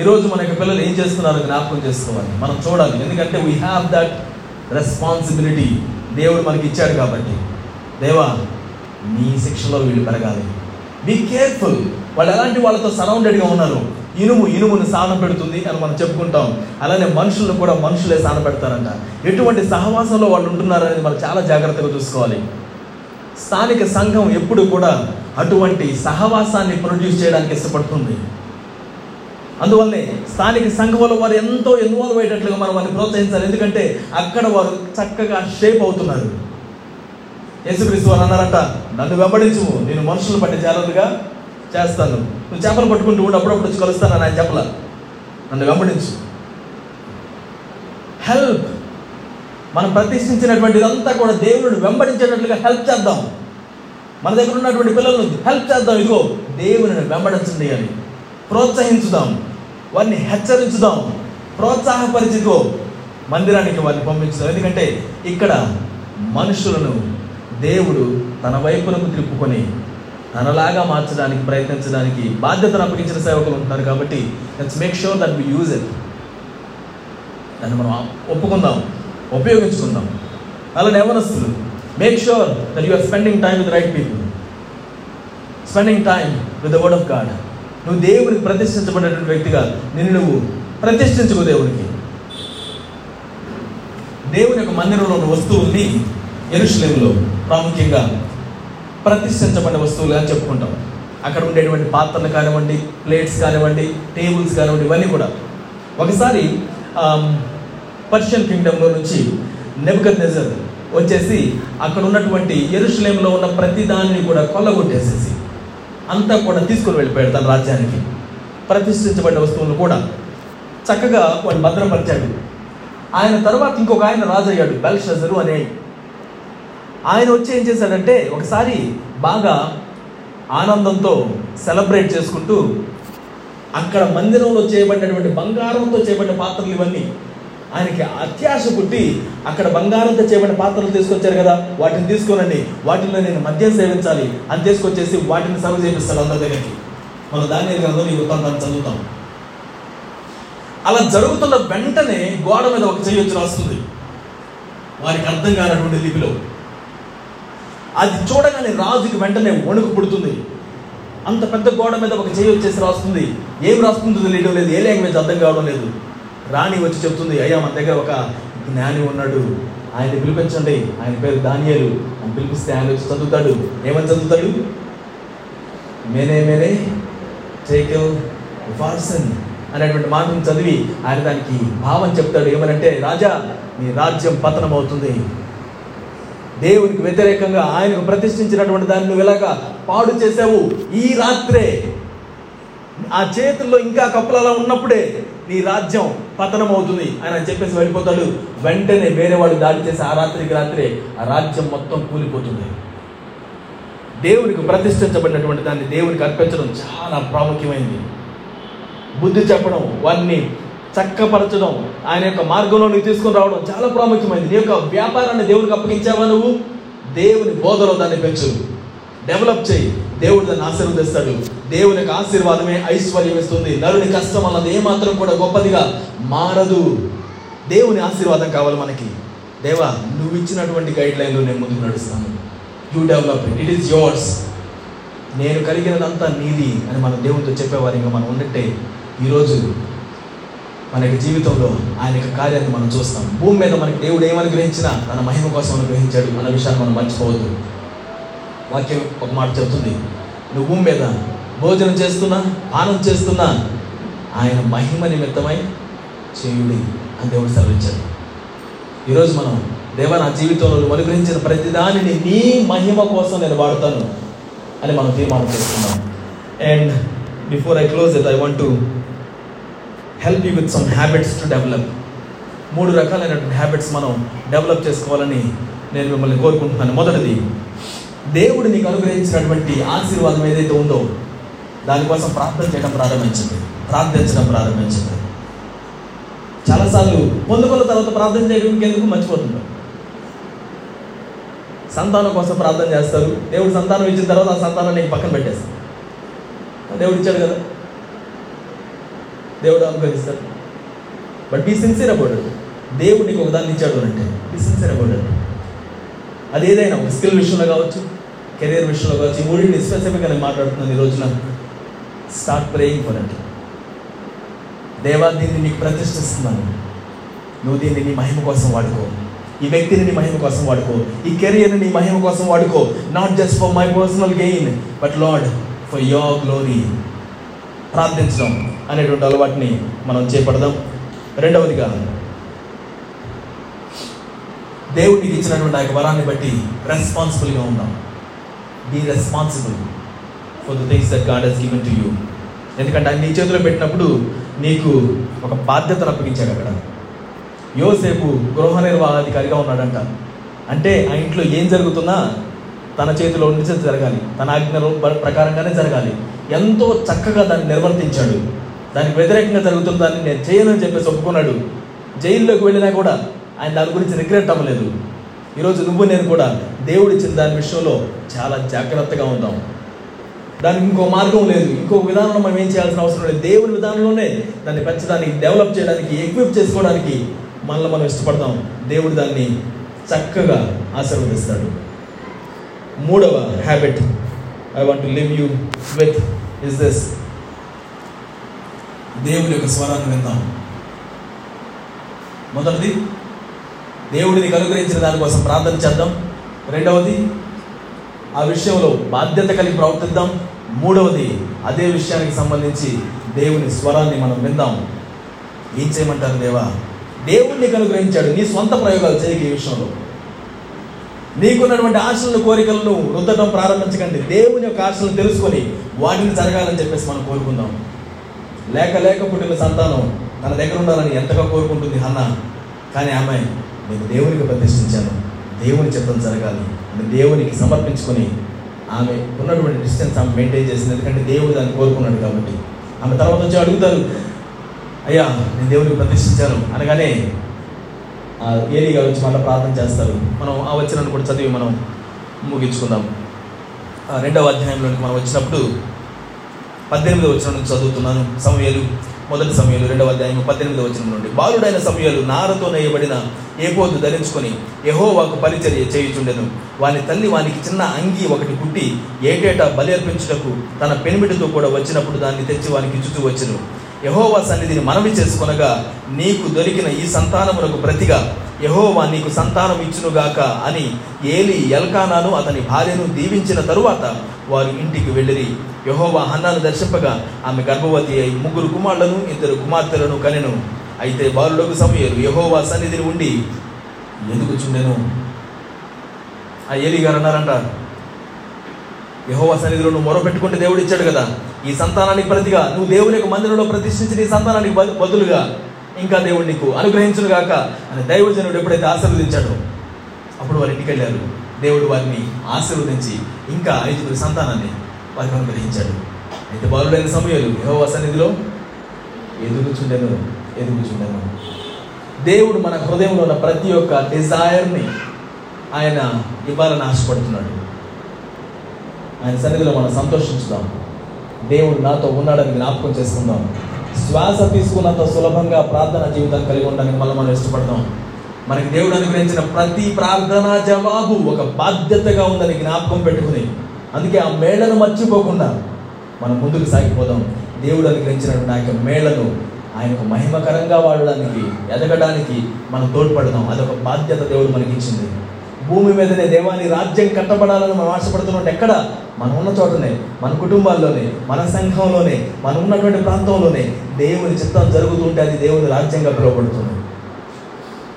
A: ఈరోజు మన యొక్క పిల్లలు ఏం చేస్తున్నారో జ్ఞాపకం చేసుకోవాలి. మనం చూడాలి. ఎందుకంటే వీ హ్యావ్ దట్ రెస్పాన్సిబిలిటీ దేవుడు మనకి ఇచ్చాడు కాబట్టి. దేవా నీ శిక్షలో వీళ్ళు పెరగాలి. బీ కేర్ఫుల్ వాళ్ళు ఎలాంటి వాళ్ళతో సరౌండెడ్గా ఉన్నారు? ఇనుము ఇనుమును సాన పెడుతుంది అని మనం చెప్పుకుంటాం. అలానే మనుషులను కూడా మనుషులే సాన పెడతారంట. ఎటువంటి సహవాసంలో వాళ్ళు ఉంటున్నారు అనేది మనం చాలా జాగ్రత్తగా చూసుకోవాలి. స్థానిక సంఘం ఎప్పుడు కూడా అటువంటి సహవాసాన్ని ప్రొడ్యూస్ చేయడానికి ఇష్టపడుతుంది. అందువల్లే స్థానిక సంఘంలో వారు ఎంతో ఇన్వాల్వ్ అయ్యేటట్లుగా మనం వారిని ప్రోత్సహించాలి. ఎందుకంటే అక్కడ వారు చక్కగా షేప్ అవుతున్నారు. యేసుక్రీస్తు వారు అన్నారంట నన్ను వెంబడించు నేను మనుషులను పట్టి జాగ్రత్తగా చేస్తాను. నువ్వు చేపలు పట్టుకుంటూ ఉండి అప్పుడప్పుడు వచ్చి కలుస్తానని ఆయన చెప్పల. నన్ను వెంబడించు. హెల్ప్ మనం ప్రతిష్ఠించినటువంటి ఇదంతా కూడా దేవుడు వెంబడించేటట్లుగా హెల్ప్ చేద్దాం. మన దగ్గర ఉన్నటువంటి పిల్లలను హెల్ప్ చేద్దాం. ఇదిగో దేవుని వెంబడించండి అని ప్రోత్సహించుదాం. వారిని హెచ్చరించుదాం. ప్రోత్సాహపరిచిగో మందిరానికి వారిని పంపించుదాం. ఎందుకంటే ఇక్కడ మనుషులను దేవుడు తన వైపునకు తిప్పుకొని తనలాగా మార్చడానికి ప్రయత్నించడానికి బాధ్యతను అప్పగించిన సేవకులు ఉంటున్నారు కాబట్టి let's make sure that we use it దాన్ని మనం ఒప్పుకుందాం ఉపయోగించుకుందాం. అలానే యవనస్తులు make sure that you are spending time with right people spending time with the word of God నువ్వు దేవునికి ప్రతిష్ఠించబడినటువంటి వ్యక్తిగా నిన్ను నువ్వు ప్రతిష్ఠించుకో దేవునికి. దేవుని యొక్క మందిరంలో ఉన్న వస్తువుల్ని ఎరుషులేములో ప్రాముఖ్యంగా ప్రతిష్ఠించబడిన వస్తువులు అని చెప్పుకుంటాం. అక్కడ ఉండేటువంటి పాత్రలు కానివ్వండి ప్లేట్స్ కానివ్వండి టేబుల్స్ కానివ్వండి ఇవన్నీ కూడా. ఒకసారి పర్షియన్ కింగ్డమ్లో నుంచి నెబద్ నెజర్ వచ్చేసి అక్కడ ఉన్నటువంటి ఎరుషులేంలో ఉన్న ప్రతి దానిని కూడా కొల్లగొట్టేసేసి అంతా కూడా తీసుకుని వెళ్ళిపోయాడు తన రాజ్యానికి. ప్రతిష్ఠించబడిన వస్తువులు కూడా చక్కగా వాడిని భద్రపరిచాడు. ఆయన తర్వాత ఇంకొక ఆయన రాజు అయ్యాడు బెల్షజరు అనే ఆయన వచ్చి ఏం చేశాడంటే ఒకసారి బాగా ఆనందంతో సెలబ్రేట్ చేసుకుంటూ అక్కడ మందిరంలో చేయబడినటువంటి బంగారంతో చేయబడిన పాత్రలు ఇవన్నీ ఆయనకి అత్యాశ పుట్టి అక్కడ బంగారంతో చేయబడిన పాత్రలు తీసుకొచ్చారు కదా వాటిని తీసుకోనండి వాటిలో నేను మద్యం సేవించాలి అని తీసుకొచ్చేసి వాటిని సర్వ్ చేపిస్తాను అందరి దగ్గరికి. మన దాని గ్రంథం ఈ వృత్తాంతాన్ని చదువుతాం. అలా జరుగుతున్న వెంటనే గోడ మీద ఒక చెయ్యి వచ్చి రాస్తుంది. వారికి అర్థం కానటువంటి లిపిలో. అది చూడగానే రాజుకి వెంటనే వణుకు పుడుతుంది. అంత పెద్ద గోడ మీద ఒక చేయి వచ్చేసి రాస్తుంది. ఏం రాస్తుందో తెలియడం లేదు. ఏ లాంగ్వేజ్ అర్థం కావడం లేదు. రాణి వచ్చి చెప్తుంది అయ్యా మన దగ్గర ఒక జ్ఞాని ఉన్నాడు. ఆయన పిలిపించండి. ఆయన పేరు దానియలు ఆయన పిలిపిస్తే ఆయన వచ్చి చదువుతాడు. ఏమని చదువుతాడు? మేనే మేనే టేకిల్ వార్సన్ అనేటువంటి మాటను చదివి ఆయన దానికి భావం చెప్తాడు. ఏమనంటే రాజా నీ రాజ్యం పతనం అవుతుంది దేవునికి వ్యతిరేకంగా ఆయనకు ప్రతిష్ఠించినటువంటి దాన్ని నువ్వు ఎలాగా పాడు చేసావు ఈ రాత్రే. ఆ చేతుల్లో ఇంకా కప్పులు అలా ఉన్నప్పుడే నీ రాజ్యం పతనం అవుతుంది ఆయన చెప్పేసి వెళ్ళిపోతాడు. వెంటనే వేరే వాళ్ళు దాడి చేసి ఆ రాత్రికి రాత్రే ఆ రాజ్యం మొత్తం కూలిపోతుంది. దేవునికి ప్రతిష్ఠించబడినటువంటి దాన్ని దేవునికి అర్పించడం చాలా ప్రాముఖ్యమైనది బుద్ధి చెప్పడం వారిని చక్కపరచడం. ఆయన యొక్క మార్గంలో నువ్వు తీసుకుని రావడం చాలా ప్రాముఖ్యమైనది నీ యొక్క వ్యాపారాన్ని దేవునికి అప్పగించావా నువ్వు? దేవుని బోధలో దాన్ని పెంచు. డెవలప్ చేయి. దేవుడు దాన్ని ఆశీర్వదిస్తాడు. దేవుని యొక్క ఆశీర్వాదమే ఐశ్వర్యం ఇస్తుంది. నరుని కష్టం అన్నది ఏమాత్రం కూడా గొప్పదిగా మారదు. దేవుని ఆశీర్వాదం కావాలి మనకి. దేవా నువ్వు ఇచ్చినటువంటి గైడ్ లైన్లో నేను ముందుకు నడుస్తాను. You develop it it is yours నేను కలిగినదంతా నీది అని మన దేవునితో చెప్పేవారు. ఇంకా మనం ఉన్నట్టే ఈరోజు మన యొక్క జీవితంలో ఆయన యొక్క కార్యాన్ని మనం చూస్తాం. భూమి మీద మనకి దేవుడు ఏమనుగ్రహించినా తన మహిమ కోసం అనుగ్రహించాడు. అన్న విషయాన్ని మనం మర్చిపోవద్దు. వాక్యం ఒక మాట చెప్తుంది నువ్వు భూమి మీద భోజనం చేస్తున్నా పానం చేస్తున్నా ఆయన మహిమ నిమిత్తమై చేయుడి అని దేవుడు సెలవించాడు ఈరోజు మనం దేవ నా జీవితంలో నువ్వు అనుగ్రహించిన ప్రతిదానిని నీ మహిమ కోసం నేను వాడతాను అని మనం తీర్మానం చేసుకున్నాం and before I close it I want to help you with some habits to develop మూడు రకాలైనటువంటి హ్యాబిట్స్ మనం డెవలప్ చేసుకోవాలని నేను మిమ్మల్ని కోరుకుంటున్నాను. మొదటిది దేవుడు నీకు అనుగ్రహించినటువంటి ఆశీర్వాదం ఏదైతే ఉందో దానికోసం ప్రార్థన చేయడం ప్రారంభించండి. ప్రార్థించడం ప్రారంభించండి. చాలాసార్లు పొందుకున్న తర్వాత ప్రార్థన చేయడం ఎందుకు మర్చిపోతుంటాం సంతానం కోసం ప్రార్థన చేస్తారు. దేవుడు సంతానం ఇచ్చిన తర్వాత ఆ సంతానాన్ని పక్కన పెట్టేస్తారు. దేవుడు ఇచ్చాడు కదా? దేవుడు అనుగ్రహిస్తాడు. But be sincere about it దేవుడు నీకు ఒకదాన్ని ఇచ్చాడు అంటే బీ సిన్సియర్ అబౌట్ ఇట్ అది ఏదైనా ఒక స్కిల్ విషయంలో కావచ్చు కెరీర్ విషయంలో కావచ్చు ఈ మూడింటిని స్పెసిఫిక్గా నేను మాట్లాడుతున్నాను ఈ రోజున. స్టార్ట్ ప్రేయింగ్ ఫర్ అంటే దేవా దీన్ని నీకు ప్రతిష్ఠిస్తున్నాను. నువ్వు దీన్ని నీ మహిమ కోసం వాడుకో. ఈ వ్యక్తిని నీ మహిమ కోసం వాడుకో. ఈ కెరియర్ని నీ మహిమ కోసం వాడుకో. Not just for my personal gain but Lord for your glory ప్రార్థించడం అనేటువంటి అలవాటుని మనం చేపడదాం. రెండవదిగా దేవుడికి ఇచ్చినటువంటి ఆ యొక్క వరాన్ని బట్టి రెస్పాన్సిబుల్గా ఉందాం. Be responsible for the things that God he's given to you ఎందుకంటే ఆయన నీ చేతిలో పెట్టినప్పుడు నీకు ఒక బాధ్యతను అప్పగించాడు అక్కడ. యోసేపు గృహ నిర్వాహాధికారిగా ఉన్నాడంట. అంటే ఆ ఇంట్లో ఏం జరుగుతున్నా తన చేతిలో నుంచి జరగాలి. తన ఆజ్ఞ ప్రకారంగానే జరగాలి. ఎంతో చక్కగా దాన్ని నిర్వర్తించాడు. దానికి వ్యతిరేకంగా జరుగుతున్న దాన్ని నేను చేయనని చెప్పేసి ఒప్పుకున్నాడు. జైల్లోకి వెళ్ళినా కూడా ఆయన దాని గురించి రిగ్రెట్ అవ్వలేదు. ఈరోజు నువ్వు నేను కూడా దేవుడిచ్చిన దాని విషయంలో చాలా జాగ్రత్తగా ఉందాం. దానికి ఇంకో మార్గం లేదు. ఇంకో విధానంలో మనం ఏం చేయాల్సిన అవసరం లేదు. దేవుని విధానంలోనే దాన్ని పెంచడానికి డెవలప్ చేయడానికి ఎక్విప్ చేసుకోవడానికి మనల్ని మనం ఇష్టపడతాం. దేవుడు దాన్ని చక్కగా ఆశీర్వదిస్తాడు. మూడవ habit I want to live you with is this దేవుని యొక్క స్వరాన్ని విందాం. మొదటిది దేవుడిని అనుగ్రహించిన దానికోసం ప్రార్థన చేద్దాం. రెండవది ఆ విషయంలో బాధ్యత కలిగి ప్రవర్తిద్దాం. మూడవది అదే విషయానికి సంబంధించి దేవుని స్వరాన్ని మనం విందాం. ఏం చేయమంటారు దేవా? దేవుడిని అనుగ్రహించాడు నీ సొంత ప్రయోగాలు చేయక ఈ విషయంలో. నీకున్నటువంటి ఆశలను కోరికలను రుద్దడం ప్రారంభించకండి. దేవుని యొక్క ఆశలను తెలుసుకొని వాటిని జరగాలని చెప్పేసి మనం కోరుకుందాం. లేక లేక పుట్టిన సంతానం తన దగ్గర ఉండాలని ఎంతగా కోరుకుంటుంది అన్న కానీ ఆమె నేను దేవునికి ప్రతిష్ఠించాను. దేవుని చిత్తం జరగాలి. అని దేవునికి సమర్పించుకొని ఆమె ఉన్నటువంటి డిస్టెన్స్ ఆమె మెయింటైన్ చేసింది. ఎందుకంటే దేవుడు దాన్ని కోరుకున్నాడు కాబట్టి. ఆమె తర్వాత వచ్చి అడుగుతారు అయ్యా నేను దేవునికి ప్రతిష్ఠించాను. అనగానే ఏలి గారు వచ్చి మళ్ళీ ప్రార్థన చేస్తారు. మనం ఆ వచ్చినాన్ని కూడా చదివి మనం ముగించుకుందాం. ఆ రెండవ అధ్యాయంలోకి మనం వచ్చినప్పుడు పద్దెనిమిది వచ్చిన నుంచి చదువుతున్నాను. సమయాలు మొదటి సమయాలు రెండవ అధ్యాయం పద్దెనిమిది వచ్చిన నుండి. బాలుడైన సమయాలు నారతో నేయబడిన ఏపోదు ధరించుకొని యహోవాకు పరిచర్య చేయుచుండెను. వాని తల్లి వానికి చిన్న అంగి ఒకటి కుట్టి ఏటేటా బలి అర్పించుటకు తన పెనిమిటితో కూడా వచ్చినప్పుడు దాన్ని తెచ్చి వానికి ఇచ్చుతూ వచ్చెను. యహోవా సన్నిధిని మనవి చేసుకొనగా నీకు దొరికిన ఈ సంతానమునకు ప్రతిగా యహోవా నీకు సంతానం ఇచ్చునుగాక అని ఏలి ఎల్కానాను అతని భార్యను దీవించిన తరువాత వారు ఇంటికి వెళ్ళిరి. యహోవా హన్నాను దర్శింపగా ఆమె గర్భవతి అయి ముగ్గురు కుమారులను ఇద్దరు కుమార్తెలను కనెను. అయితే బాలులకు సమయలు యహోవా సన్నిధిని ఉండి ఎదుగుచుండెను ఆ ఏలి గారు అన్నారంటారు యహోవ సన్నిధిలో నువ్వు మొరపెట్టుకుంటే దేవుడు ఇచ్చాడు కదా. ఈ సంతానానికి ప్రతిగా నువ్వు దేవుని యొక్క మందిరంలో ప్రతిష్ఠించి నీ సంతానానికి బదులుగా ఇంకా దేవుడు నీకు అనుగ్రహించును గాక అని దైవజనుడు ఎప్పుడైతే ఆశీర్వదించాడో అప్పుడు వారు ఇంటికి వెళ్ళారు. దేవుడు వారిని ఆశీర్వదించి ఇంకా ఐదుగురు సంతానాన్ని వారికి అనుగ్రహించాడు. అయితే బాలుడైన సమయాలు యహోవ సన్నిధిలో ఎదుగుచుండెను ఎదుగుచుండెను. దేవుడు మన హృదయంలో ఉన్న ప్రతి ఒక్క డిజైర్ని ఆయన ఇవ్వాలని ఆశపడుతున్నాడు ఆయన సన్నిధిలో మనం సంతోషించుదాం. దేవుడు నాతో ఉన్నాడని జ్ఞాపకం చేసుకుందాం. శ్వాస తీసుకున్నంత సులభంగా ప్రార్థన జీవితం కలిగి ఉండడానికి మళ్ళీ మనం ఇష్టపడదాం మనకి దేవుడు అనుగ్రహించిన ప్రతి ప్రార్థన జవాబు ఒక బాధ్యతగా ఉందని జ్ఞాపకం పెట్టుకుని అందుకే ఆ మేళను మర్చిపోకుండా మనం ముందుకు సాగిపోదాం. దేవుడు అనుగ్రహించినటువంటి ఆ యొక్క మేళను ఆయనకు మహిమకరంగా వాడడానికి ఎదగడానికి మనం తోడ్పడదాం. అదొక బాధ్యత దేవుడు మనకి ఇచ్చింది భూమి మీదనే దేవాన్ని రాజ్యం కట్టబడాలని మనం ఆశపడుతున్నట్టు ఎక్కడ? మనం ఉన్న చోటనే మన కుటుంబాల్లోనే మన సంఘంలోనే మనం ఉన్నటువంటి ప్రాంతంలోనే దేవుని చిత్తం జరుగుతుంటే అది దేవుని రాజ్యంగా పిలువబడుతుంది.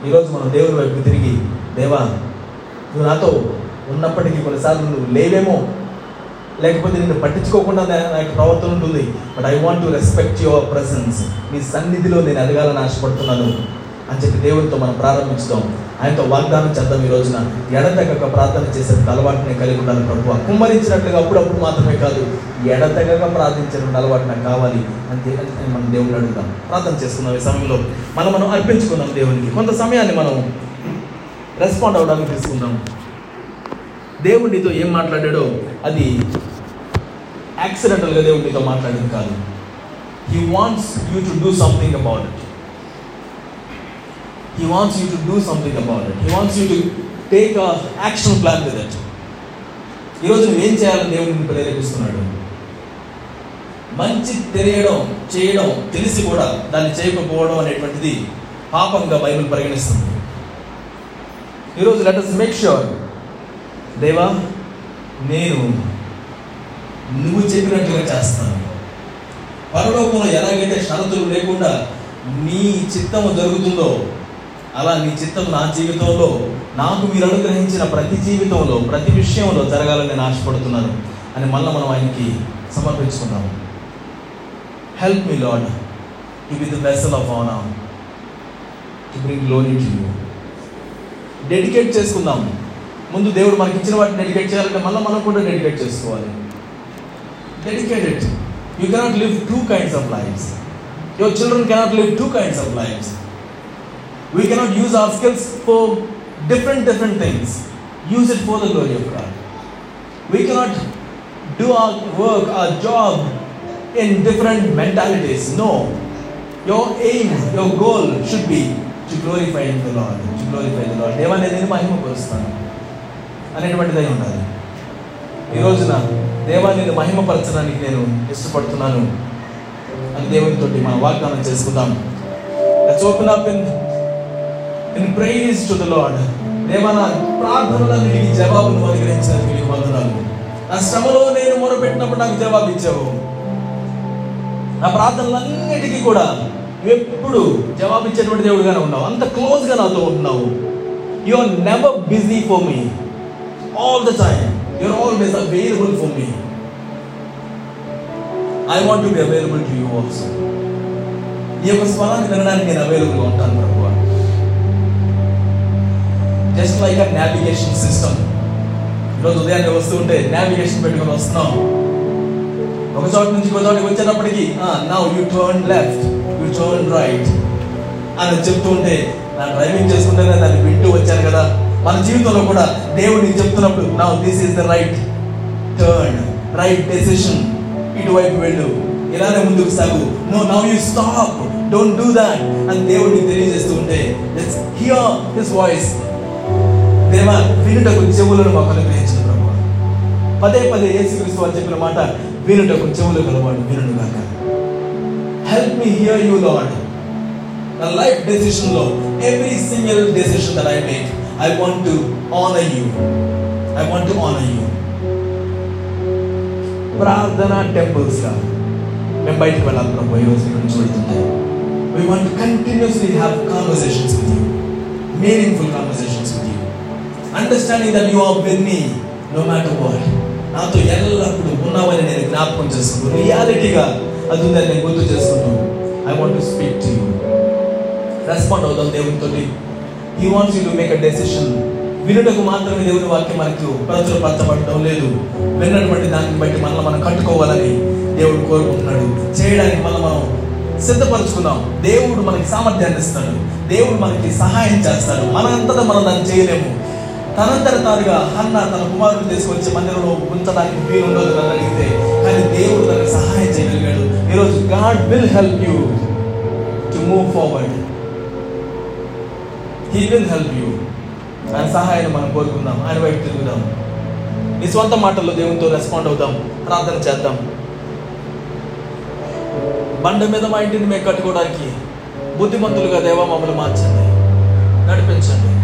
A: ఈరోజు మనం దేవుని వైపు తిరిగి దేవా నువ్వు నాతో ఉన్నప్పటికీ కొన్నిసార్లు నువ్వు లేవేమో లేకపోతే నిన్ను పట్టించుకోకుండా నా నా యొక్క ప్రవర్తన ఉంటుంది. But I want to respect your presence నీ సన్నిధిలో నేను ఎదగాలని ఆశపడుతున్నాను. అని చెప్పి దేవునితో మనం ప్రారంభించుదాం. ఆయనతో వాగ్దానం చేద్దాం ఈ రోజున. ఎడతెగక ప్రార్థన చేసే అలవాటుని కలిగి ఉండాలి ప్రభు. కుమ్మరించినట్లుగా అప్పుడప్పుడు మాత్రమే కాదు ఎడతెగక ప్రార్థించిన అలవాటు నాకు కావాలి అంతే మనం దేవుడిని అడుగుతాం ప్రార్థన చేసుకున్నాం ఈ సమయంలో. మనం మనం అర్పించుకున్నాం దేవునికి. కొంత సమయాన్ని మనం రెస్పాండ్ అవ్వడానికి తీసుకుందాం. దేవుడు నీతో ఏం మాట్లాడాడో అది యాక్సిడెంటల్గా దేవుడు నీతో మాట్లాడింది కాదు. He wants you to do something about it He wants you to do something about it. He wants you to take action plan with ఈరోజు నువ్వేం చేయాలని దేవుడు నిన్ను ప్రేరేపిస్తున్నాడు? మంచి తెలియడం చేయడం తెలిసి కూడా దాన్ని చేయకపోవడం అనేటువంటిది పాపంగా బైబిల్ పరిగణిస్తుంది. ఈరోజు లెట్ అస్ మేక్ ష్యూర్ దేవా నేను నువ్వు చెప్పినట్లుగా చేస్తాను. పరలోకంలో ఎలాగైతే షరతులు లేకుండా నీ చిత్తము జరుగుతుందో అలా నీ చిత్తం నా జీవితంలో నాకు మీరు అనుగ్రహించిన ప్రతి జీవితంలో ప్రతి విషయంలో జరగాలని నేను ఆశపడుతున్నాను అని మళ్ళీ మనం ఆయనకి సమర్పించుకున్నాము హెల్ప్ మీ లాడ్ ఇవి the vessel of honour to bring loan to you dedicate చేసుకుందాం. ముందు దేవుడు మనకి ఇచ్చిన వాటిని డెడికేట్ చేయాలంటే మళ్ళీ మనం కూడా డెడికేట్ చేసుకోవాలి. Dedicated you cannot live two kinds of lifes your children cannot live two kinds of lifes we cannot use our skills for different different things use it for the glory of God we cannot do our work our job in different mentalities no your aim your goal should be to glorify the Lord to glorify the Lord దేవాన్ని నేను మహిమపరుస్తాను. అనేటువంటిది ఉండాలి. ఈ రోజున దేవాన్ని నేను మహిమపరచడానికి నేను ఇష్టపడుతున్నాను. అని దేవునితో మనం వాగ్దానం చేసుకుందాం. Open up in in praise to the Lord దేవా నా ప్రార్థనలన్నిటికీ జవాబు నువ్వు అనుగ్రహించినందుకు నీకు వందనాలు. నా శ్రమలో నేను మొరపెట్టినప్పుడు నాకు జవాబు ఇచ్చావు. నా ప్రార్థనలన్నిటికీ కూడా ఎప్పుడు ఎప్పుడు జవాబిచ్చేటువంటి దేవుడుగానే ఉన్నావు. అంత క్లోజ్గా నాతో ఉంటున్నావు. You are never busy for me all the time you are always available for me I want to be available to you also ఈ యొక్క స్వరాన్ని వినడానికి నేను అవైలబుల్గా ఉంటాను ప్రభు. Just like a navigation system ఈరోజు ఉదయాన్నే వస్తుంటే నావిగేషన్ పెట్టుకొని వస్తున్నాం. ఒక చోట నుంచి ఒక చోటకి వచ్చేటప్పటికి now you turn left you turn right అని చెప్తూ ఉంటే నా డ్రైవింగ్ చేసుకుంటేనే దాన్ని వింటూ వచ్చాను కదా. మన జీవితంలో కూడా దేవుడు నీకు చెప్తున్నప్పుడు now this is the right turn right decision ఇటువైపు వెళ్ళు. ఇలానే ముందుకు సాగు. No now you stop don't do that అని దేవుడిని తెలియజేస్తూ ఉంటే హియర్ హిస్ వాయిస్ దేవ వినుటకు చెవులను మాకు అనుగ్రహించిన ప్రభు పదే పదే యేసుక్రీస్తు వారు చెప్పిన మాట వినుటకు చెవులు కలవాడు వినుడు కాక help me hear you Lord నా life డెసిషన్లో every single decision that I make I want to honour you I want to honour you ప్రార్థన టెంపుల్స్గా మేము బయటకు వెళ్ళాలి ప్రభు ఈ రోజు నుంచి వెళ్తుంటే. We want continuously have conversations with you meaningful conversation understanding that you are with me no matter what నాతో ఎల్లప్పుడు ఉన్నావని నేను జ్ఞాపకం చేసుకుంటూ రియాలిటీగా అది ఉందని నేను గుర్తు చేసుకుంటూ I want to speak to you respond అవుతాం దేవునితో he wants you to make a decision వినుటకు మాత్రమే దేవుని వాక్యం మనకు ప్రచురపరచబడటం లేదు. విన్నటువంటి దాన్ని బట్టి మనల్ని మనం కట్టుకోవాలని దేవుడు కోరుకుంటున్నాడు. చేయడానికి మళ్ళీ మనం సిద్ధపరచుకున్నాం దేవుడు మనకి సామర్థ్యాన్ని ఇస్తాడు. దేవుడు మనకి సహాయం చేస్తాడు. మనంతటా మనం దాన్ని చేయలేము. తనంతట తానుగా హన్న తన కుమారుడు తీసుకొచ్చి మందిరంలో ఉంచడానికి వీలు ఉండదు అని అడిగితే కానీ దేవుడు తనకు సహాయం చేయగలిగాడు. ఈరోజు God will help you to move forward he will help you ఆయన సహాయాన్ని మనం కోరుకుందాం. ఆయన వైపు తిరుగుదాం. నీ సొంత మాటల్లో దేవునితో రెస్పాండ్ అవుదాం. ప్రార్థన చేద్దాం. బండ మీద మా ఇంటిని మేము కట్టుకోవడానికి బుద్ధిమంతులుగా దేవా మమ్మల్ని మార్చండి. నడిపించండి.